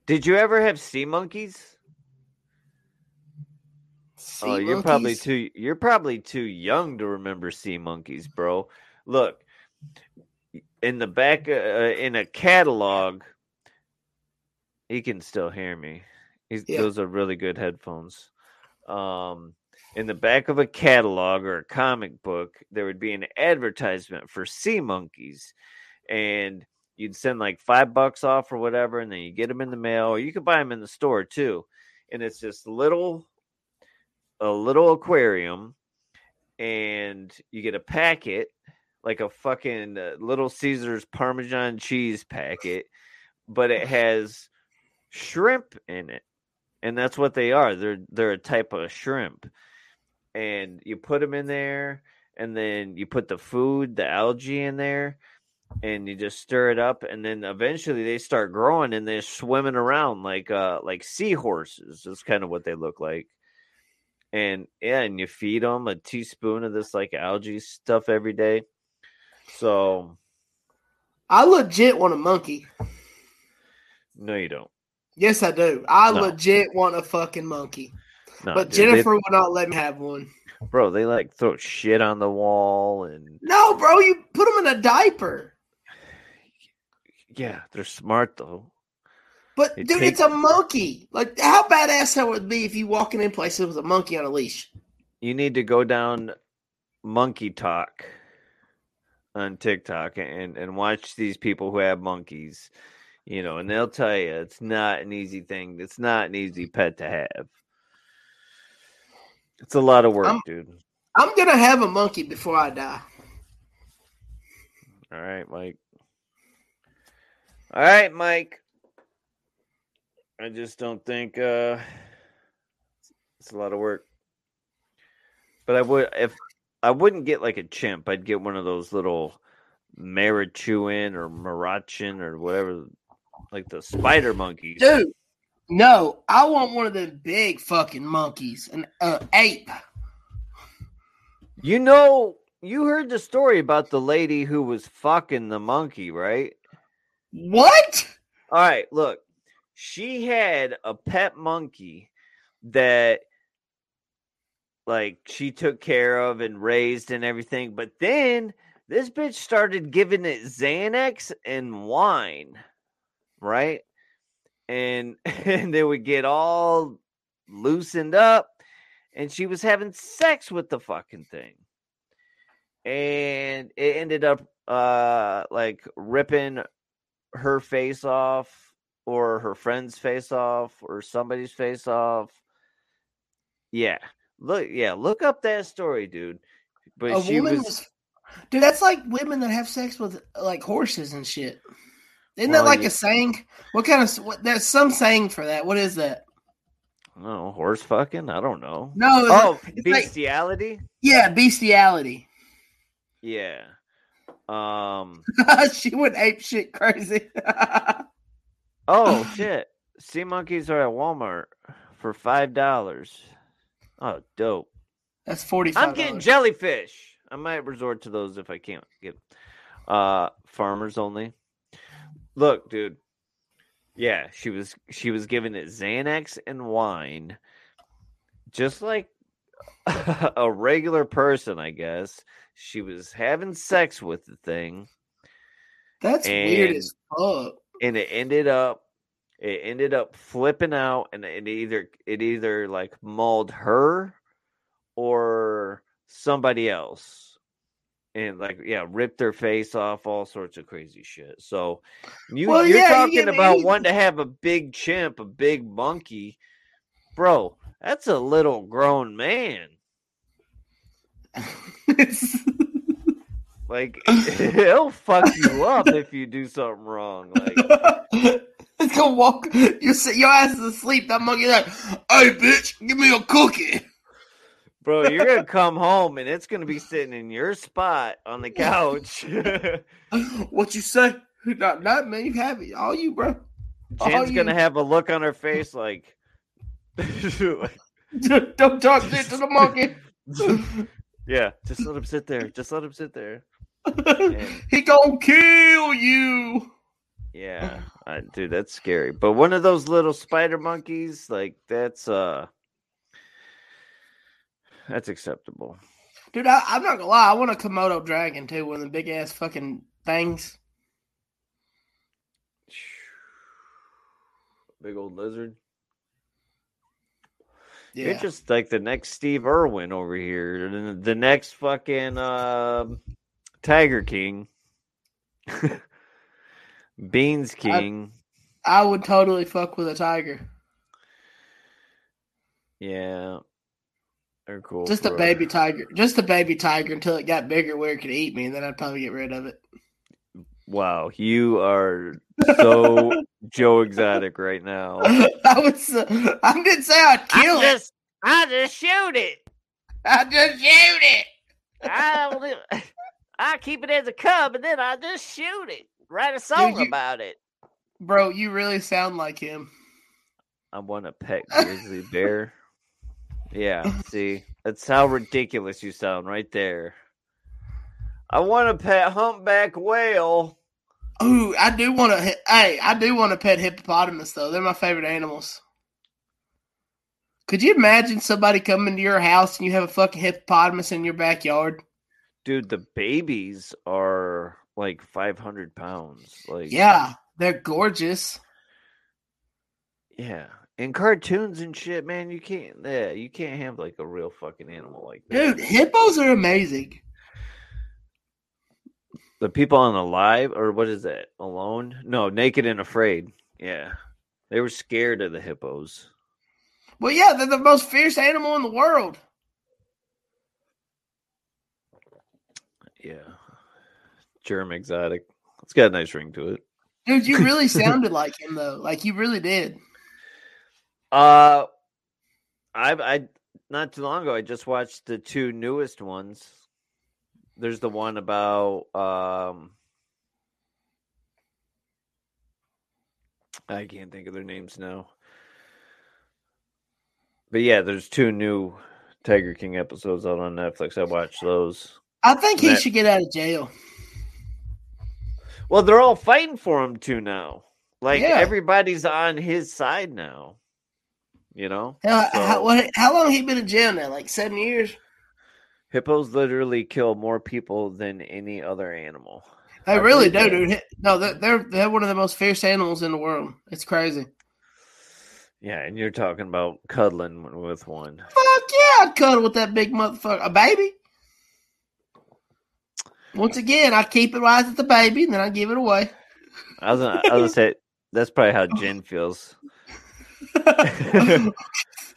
Did you ever have sea monkeys? Sea oh, you're probably too you're probably too young to remember sea monkeys, bro. Look, in the back uh, in a catalog, he can still hear me. He's, Yeah. Those are really good headphones. Um, in the back of a catalog or a comic book, there would be an advertisement for sea monkeys, and you'd send like five bucks off or whatever, and then you get them in the mail, or you could buy them in the store too. And it's this little, a little aquarium, and you get a packet, like a fucking uh, Little Caesars Parmesan cheese packet, but it has shrimp in it, and that's what they are. They're they're a type of shrimp, and you put them in there, and then you put the food, the algae in there, and you just stir it up, and then eventually they start growing and they're swimming around like uh like seahorses. That's kind of what they look like. And yeah, and you feed them a teaspoon of this like algae stuff every day. So I legit want a monkey. no, you don't. Yes, I do. I No. legit want a fucking monkey. No, but dude, they- Jennifer would not let me have one. bro, they like throw shit on the wall and No, bro, you put them in a diaper. yeah, they're smart though. But It dude, take- it's a monkey. Like how badass that would be if you walking in places with a monkey on a leash. You need to go down Monkey Talk on TikTok and and watch these people who have monkeys. You know, and they'll tell you it's not an easy thing. It's not an easy pet to have. It's a lot of work, I'm- dude. I'm gonna have a monkey before I die. All right, Mike. All right, Mike. I just don't think uh it's a lot of work. But I would if I wouldn't get like a chimp, I'd get one of those little Marichuin or Marachin or whatever like the spider monkeys. Dude, no, I want one of the big fucking monkeys, an uh, ape. You know, you heard the story about the lady who was fucking the monkey, right? What? All right, look. She had a pet monkey that like she took care of and raised and everything, but then this bitch started giving it Xanax and wine, right? And [LAUGHS] and they would get all loosened up and she was having sex with the fucking thing. And it ended up uh like ripping her face off or her friend's face off or somebody's face off. Yeah. Look yeah, look up that story, dude. But a she woman was, was... dude. That's like women that have sex with like horses and shit. Isn't Well, that like yeah. a saying? What kind of what, there's some saying for that? What is that? No horse fucking? I don't know. No, Oh, it's like- bestiality? yeah, bestiality. Yeah. Um [LAUGHS] she went ape shit crazy. [LAUGHS] oh [LAUGHS] shit. Sea monkeys are at Walmart for five dollars. Oh dope. That's forty. I'm getting jellyfish. I might resort to those if I can't get uh farmers only. Look, dude. Yeah, she was she was giving it Xanax and wine. Just like [LAUGHS] a regular person, I guess. She was having sex with the thing That's weird as fuck. And it ended up it ended up flipping out and it either it either like mauled her or somebody else. And like yeah ripped their face off all sorts of crazy shit. So you, Well, you're yeah, talking me- about wanting to have a big chimp a big monkey. Bro that's a little grown man [LAUGHS] like [LAUGHS] he'll fuck you up if you do something wrong like [LAUGHS] it's gonna walk. You sit your ass is asleep. That monkey like, hey bitch, give me a cookie. Bro, you're gonna [LAUGHS] come home and it's gonna be sitting in your spot on the couch. what you say? Not not me. Have it. All you, bro. Jen's you- gonna have a look on her face like, Don't talk shit to the monkey. yeah, just let him sit there. Just let him sit there. [LAUGHS] he gonna kill you. Yeah, uh, dude, that's scary. But one of those little spider monkeys, like that's uh, that's acceptable. Dude, I, I'm not gonna lie. I want a Komodo dragon too. One of the big ass fucking things. Big old lizard. Yeah. You're just like the next Steve Irwin over here, the, next fucking um Tiger King, [LAUGHS] Beanz King. I would totally fuck with a tiger. yeah, they're cool. Just a for- baby tiger. Just a baby tiger until it got bigger where it could eat me, and then I'd probably get rid of it. Wow, you are so [LAUGHS] Joe Exotic right now. [LAUGHS] I was. Uh, I didn't say I'd kill it. just, I just shoot it. I just shoot it. I, I keep it as a cub, and then I just shoot it. Write a song you- about it. Bro, you really sound like him. I want a pet grizzly [LAUGHS] bear. Yeah, see, that's how ridiculous you sound right there. I want a pet humpback whale. Ooh, I do want to. Hey, I do want to pet hippopotamus though. They're my favorite animals. Could you imagine somebody coming to your house and you have a fucking hippopotamus in your backyard? Dude, the babies are like 500 pounds. Like, Yeah, they're gorgeous. yeah. In cartoons and shit, man, you can't, yeah, you can't have like a real fucking animal like that. Dude, hippos are amazing. The people on Alive, or what is that? Alone? No, Naked and Afraid. Yeah, they were scared of the hippos. Well, yeah, they're the most fierce animal in the world. Yeah, Jerm exotic. It's got a nice ring to it. Dude, you really [LAUGHS] sounded like him though. Like you really did. Uh, I I not too long ago I just watched the two newest ones. There's the one about um I can't think of their names now. But yeah, there's two new Tiger King episodes out on Netflix. I watched those. I think he That- should get out of jail. Well, they're all fighting for him too now. Like Yeah. everybody's on his side now. You know, How, So- how, what, how long he been in jail now? Like seven years? hippos literally kill more people than any other animal. They I really do, dude. No, they're, they're they're one of the most fierce animals in the world. It's crazy. Yeah, and you're talking about cuddling with one. Fuck yeah, I'd cuddle with that big motherfucker. A baby. Once again, I keep it right at the baby, and then I give it away. I was gonna, I was gonna say that's probably how Jen feels. [LAUGHS]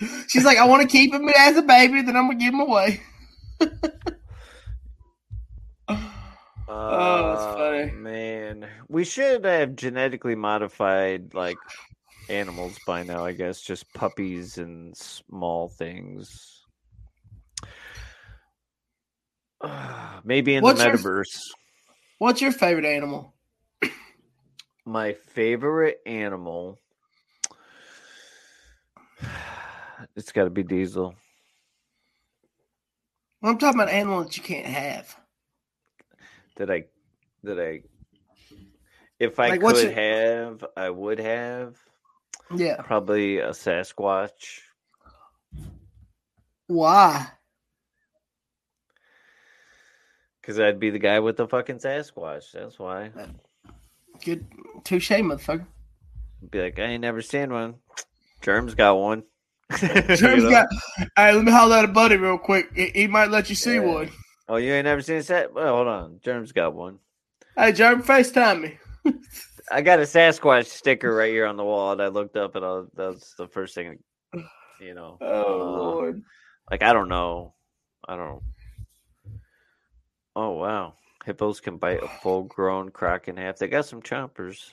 [LAUGHS] She's like, I want to keep him as a baby, then I'm gonna give him away. [LAUGHS] Oh, that's Uh, funny. Man, we should have genetically modified like animals by now. I guess just puppies and small things. Uh, [SIGHS] maybe in What's the your- metaverse. What's your favorite animal? My favorite animal. [SIGHS] It's got to be Diesel. I'm talking about animal that you can't have. That I, that I, if I Like, could your- have, I would have Yeah. probably a Sasquatch. Why? Because I'd be the guy with the fucking Sasquatch. That's why. Good touche, motherfucker. Be like, I ain't never seen one. Jerm's got one. [LAUGHS] You Jerm's know? got. Hey, let me holler at a buddy real quick. He, he might let you see Yeah. one. Oh, you ain't never seen a Sas? Well, hold on. Jerm's got one. Hey, Jerm, FaceTime me. [LAUGHS] I got a Sasquatch sticker right here on the wall, and I looked up, and I was, that's the first thing, you know. Oh uh, Lord. Like I don't know. I don't. Oh wow, hippos can bite a [SIGHS] full-grown croc in half. They got some chompers.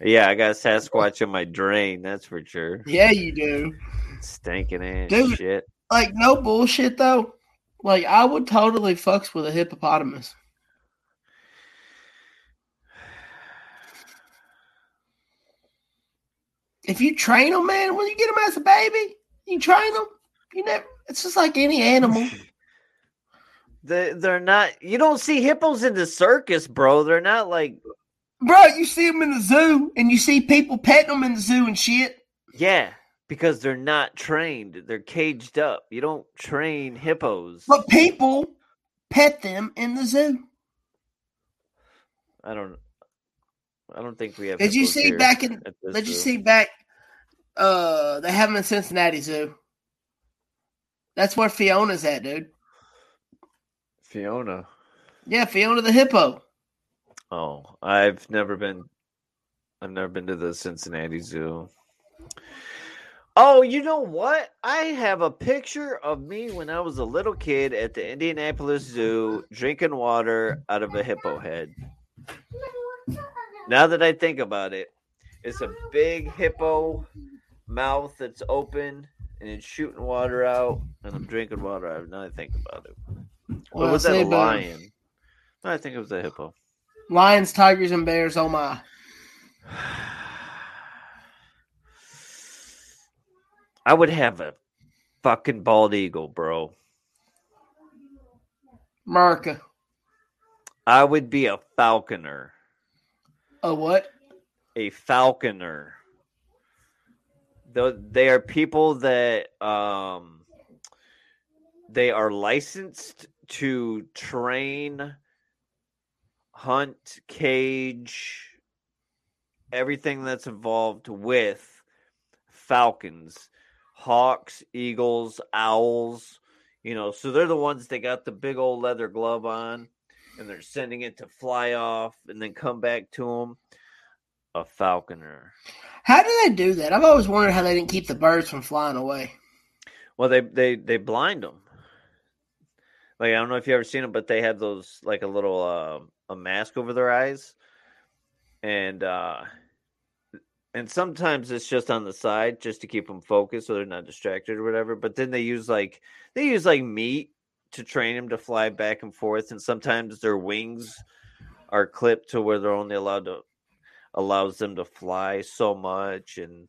Yeah, I got a oh. Sasquatch in my drain. That's for sure. Yeah, you do. [LAUGHS] Stinking ass Dude. shit. Like no bullshit though. Like I would totally fucks with a hippopotamus. If you train them, man, when you get them as a baby, you train them. You never. It's just like any animal. [LAUGHS] They they're not. You don't see hippos in the circus, bro. They're not like Bro, you see them in the zoo, and you see people petting them in the zoo and shit. yeah, because they're not trained. They're caged up. You don't train hippos. But people pet them in the zoo. I don't. I don't think we have. Did you see back in? Did you zoo. see back? Uh, they have them in Cincinnati Zoo. That's where Fiona's at, dude. Fiona? Yeah, Fiona the hippo. Oh, I've never been. I've never been to the Cincinnati Zoo. Oh, you know what? I have a picture of me when I was a little kid at the Indianapolis Zoo drinking water out of a hippo head. Now that I think about it, it's a big hippo mouth that's open and it's shooting water out, and I'm drinking water out. Now I think about it. Well, was that a lion? No, I think it was a hippo. Lions, tigers, and bears. Oh my! [SIGHS] I would have a fucking bald eagle, bro. America. I would be a falconer. A what? A falconer. Though they are people that um they are licensed to train, hunt, cage, everything that's involved with falcons, hawks, eagles, owls, you know, so they're the ones that got the big old leather glove on and they're sending it to fly off and then come back to them. A falconer. How do they do that? I've always wondered how they didn't keep the birds from flying away. Well, they they they blind them. Like I don't know if you ever seen them, but they have those like a little uh, a mask over their eyes, and uh, and sometimes it's just on the side just to keep them focused so they're not distracted or whatever. But then they use like they use like meat to train them to fly back and forth, and sometimes their wings are clipped to where they're only allowed to allows them to fly so much and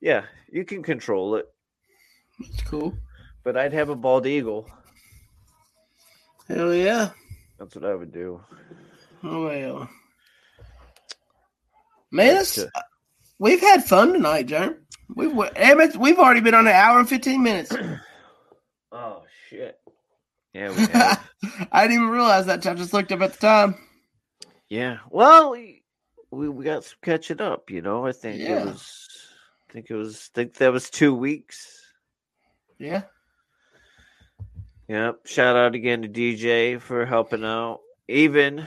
yeah you can control it That's cool. but i'd have a bald eagle Hell yeah. that's what i would do Oh well. Man, That's it. Uh, we've had fun tonight, Jerm. We've we've already been on an hour and fifteen minutes. [CLEARS THROAT] oh shit yeah we have. [LAUGHS] I didn't even realize that. I just looked up at the time. yeah well we, we we got some catching up you know i think Yeah. it was i think it was I think that was two weeks Yeah. Yep. Shout out again to DJ for helping out, even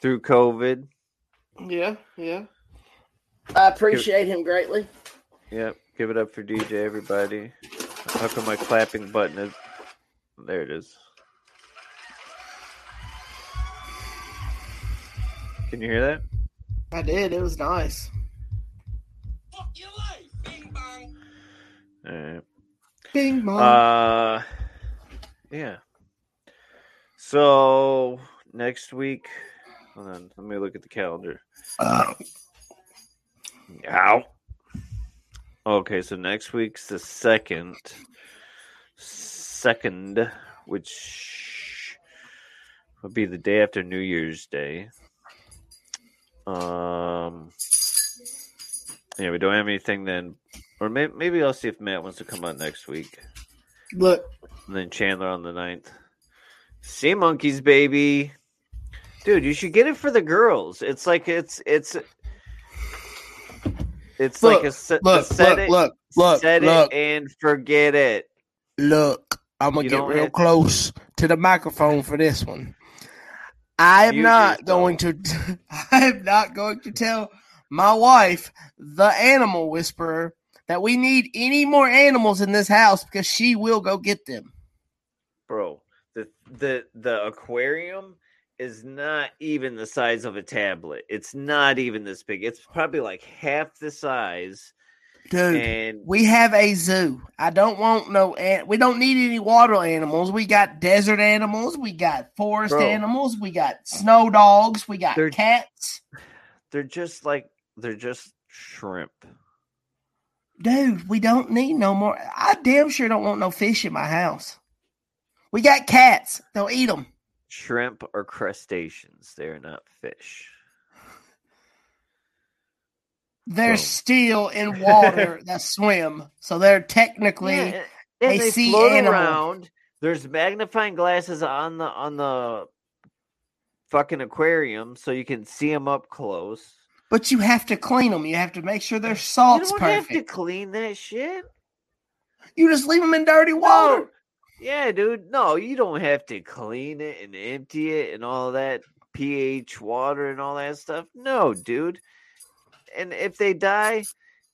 through COVID. Yeah. Yeah. I appreciate him greatly. Yep. Give it up for DJ, everybody. How come my clapping button is? There it is. Can you hear that? I did. It was nice. Fuck your life, bing bong. All right. Bing bong. Uh, yeah. So next week, hold on. Let me look at the calendar. Uh, Ow. Okay, so next week's the second, second, which would be the day after New Year's Day. Um, yeah, we don't have anything then, or maybe, maybe I'll see if Matt wants to come on next week, look, and then Chandler on the ninth. Sea monkeys, baby. Dude, you should get it for the girls. It's like it's it's it's Look, like a, se- a look, set look, it, look, look, set look, it and forget it. look. I'm gonna You get real close to the microphone for this one. I am Mute not going to. [LAUGHS] I am not going to tell my wife, the animal whisperer, that we need any more animals in this house because she will go get them. Bro, the the the aquarium is not even the size of a tablet. It's not even this big. It's probably like half the size. Dude, And we have a zoo. I don't want no. An- we don't need any water animals. We got desert animals. We got forest Bro. animals. We got snow dogs. We got They're- cats. they're just like they're just shrimp. Dude, we don't need no more. I damn sure don't want no fish in my house. We got cats. They'll eat them. Shrimp are crustaceans. They're not fish. They're Bro. still in [LAUGHS] water that swim, so they're technically. Yeah, a they sea animal. around. There's magnifying glasses on the on the fucking aquarium, so you can see them up close. But you have to clean them. You have to make sure their salt's perfect. You don't have to clean that shit. You just leave them in dirty water. No. Yeah, dude. No, you don't have to clean it and empty it and all that pH water and all that stuff. No, dude. And if they die,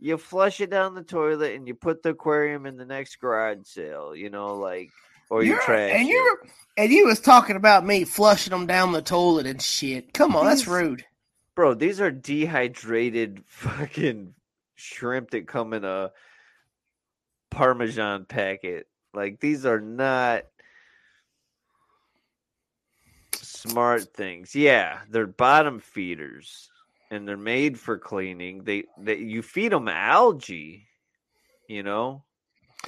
you flush it down the toilet and you put the aquarium in the next garage sale, you know, like or you You're- trash and you and you was talking about me flushing them down the toilet and shit. Come on, that's rude. Bro, these are dehydrated [LAUGHS] fucking shrimp that come in a parmesan packet. Like these are not smart things. Yeah, they're bottom feeders and they're made for cleaning. They that you feed them algae, you know?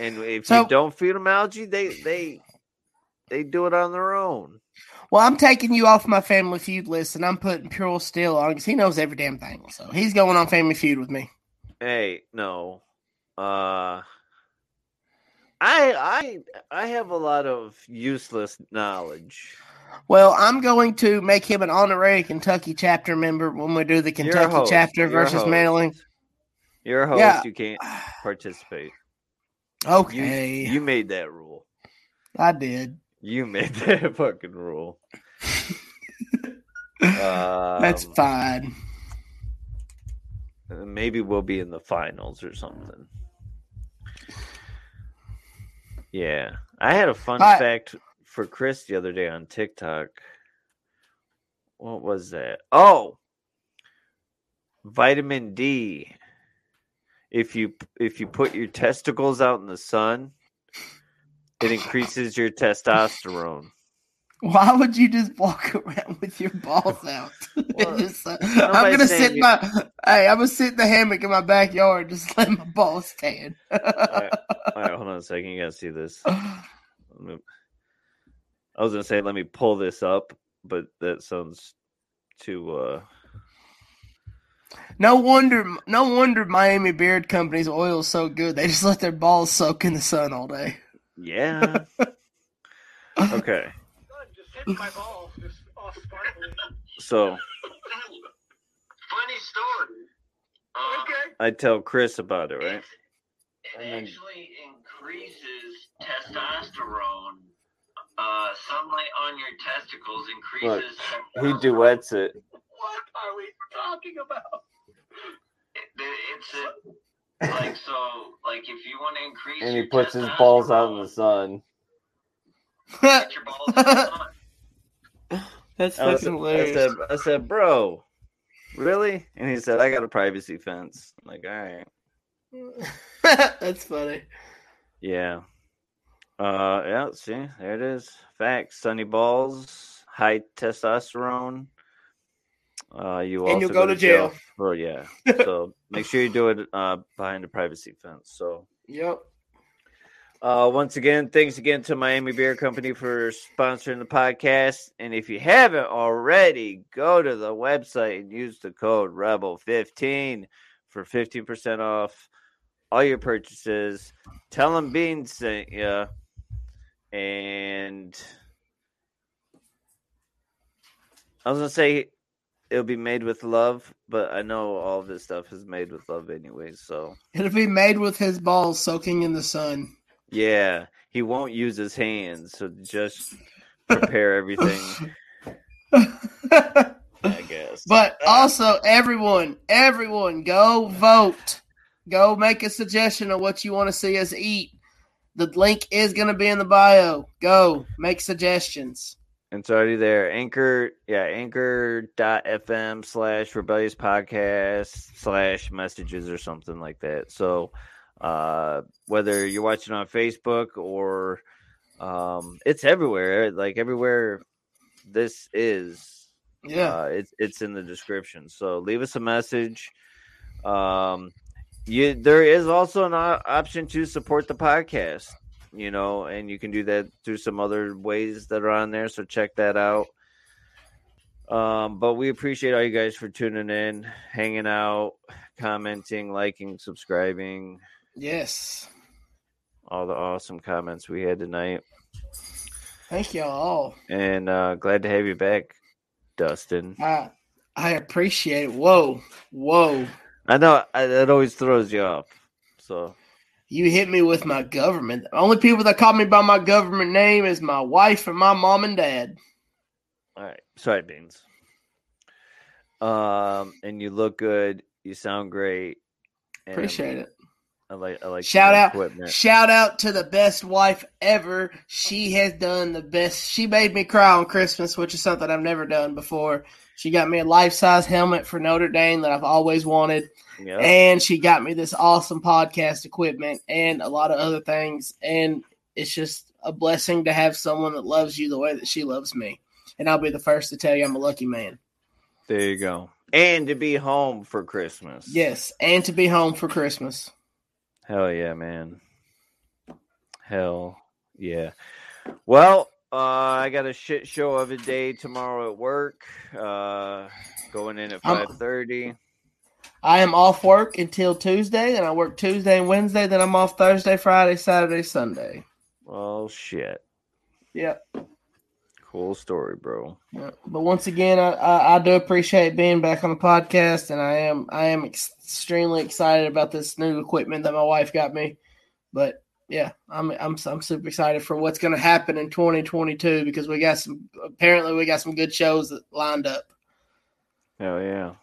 And if So- you don't feed them algae, they they they do it on their own. Well, I'm taking you off my Family Feud list, and I'm putting Pure Steel on because he knows every damn thing. So he's going on Family Feud with me. Hey, no. Uh I I I have a lot of useless knowledge. Well, I'm going to make him an honorary Kentucky chapter member when we do the Kentucky chapter You're versus mailing. You're a host, Yeah. you can't participate. You Okay, you made that rule. I did. You made [LAUGHS] that fucking rule. [LAUGHS] That's Um, fine. maybe we'll be in the finals or something. Yeah, I had a fun fact for Chris the other day on TikTok. What was that? Oh, vitamin D. If you if you put your testicles out in the sun, it increases your testosterone. [LAUGHS] Why would you just walk around with your balls out? [LAUGHS] Well, Just, uh, I'm gonna sit you- my hey, I'm gonna sit in the hammock in my backyard, just let my balls tan. [LAUGHS] All right, all right, hold on a second. You gotta see this. [SIGHS] I was gonna say let me pull this up, but that sounds too. uh no wonder, no wonder Miami Beard Company's oil is so good. They just let their balls soak in the sun all day. Yeah. [LAUGHS] okay. Just hit my balls. Just all sparkly. So Funny story. Uh, Okay. I tell Chris about it, right? It And then- actually increases testosterone. Uh, sunlight on your testicles increases. He duets it. What are we talking about? It, it's a, like so. Like if you want to increase, And he your puts his balls out in the sun. Get your balls in the sun. That's I, was- fucking I hilarious. said, I said, bro, really? And he said, I got a privacy fence. I'm like, all right. [LAUGHS] That's funny. Yeah. Uh yeah, see, there it is. Facts. Sunny balls, high testosterone. Uh you And also you'll go to jail. Oh yeah. [LAUGHS] so make sure you do it uh behind a privacy fence. So Yep. uh once again, thanks again to Miami Beard Company for sponsoring the podcast. And if you haven't already, go to the website and use the code Rebel15 for 15% off all your purchases. Tell them Bean sent you. And I was gonna say it'll be made with love, but I know all of this stuff is made with love anyway. So It'll be made with his balls soaking in the sun. yeah, he won't use his hands, so just prepare everything. [LAUGHS] I guess. But also, everyone, everyone, go vote. Go make a suggestion of what you want to see us eat. The link is going to be in the bio. Go make suggestions. It's already there. Anchor, yeah, anchor.fm slash rebellious podcast slash messages or something like that. So uh whether you're watching on Facebook or um it's everywhere. Like everywhere this is Yeah. uh, it's it's in the description. So leave us a message. Um, you there is also an option to support the podcast, you know, and you can do that through some other ways that are on there. So check that out. Um, but we appreciate all you guys for tuning in, hanging out, commenting, liking, subscribing, yes. all the awesome comments we had tonight, Thank y'all all. and uh, glad to have you back, Dustin. I, I appreciate it. Whoa. Whoa. I know I, that always throws you off. So You hit me with my government. The only people that call me by my government name is my wife and my mom and dad. all right, soybeans. Um, and you look good. You sound great. and Appreciate it. I like. I like. Shout out, equipment. shout out to the best wife ever. She has done the best. She made me cry on Christmas, which is something I've never done before. She got me a life size helmet for Notre Dame that I've always wanted, And she got me this awesome podcast equipment and a lot of other things. And it's just a blessing to have someone that loves you the way that she loves me. And I'll be the first to tell you I'm a lucky man. There you go. And to be home for Christmas. Yes, and to be home for Christmas. Hell yeah, man. Hell yeah. Well, uh, I got a shit show of a day tomorrow at work. Uh, going in at five thirty. I am off work until Tuesday, and I work Tuesday and Wednesday. Then I'm off Thursday, Friday, Saturday, Sunday. Oh shit. Yep. Cool story, bro. Yeah. But once again, I, I, I do appreciate being back on the podcast, and I am I am ex- extremely excited about this new equipment that my wife got me. But yeah, I'm I'm I'm super excited for what's going to happen in 2022 because we got some apparently we got some good shows lined up. Hell yeah.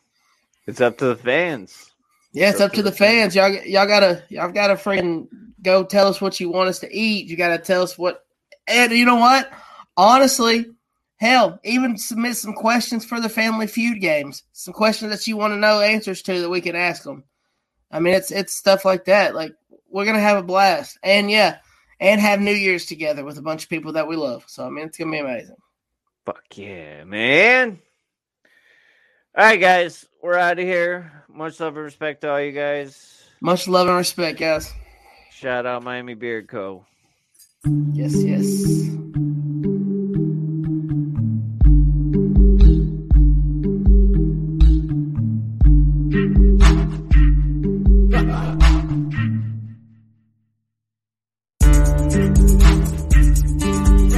It's up to the fans. Yeah, it's up to the fans. Y'all y'all gotta y'all gotta freaking go tell us what you want us to eat. You gotta tell us what and you know what? Honestly, hell, even submit some questions for the family feud games. Some questions that you want to know answers to that we can ask them. I mean, it's it's stuff like that. Like we're gonna have a blast, and yeah, and have New Year's together with a bunch of people that we love. So I mean, it's gonna be amazing. Fuck yeah, man. All right, guys, we're out of here. Much love and respect to all you guys. Much love and respect, guys. Shout out Miami Beard Co. Yes, yes.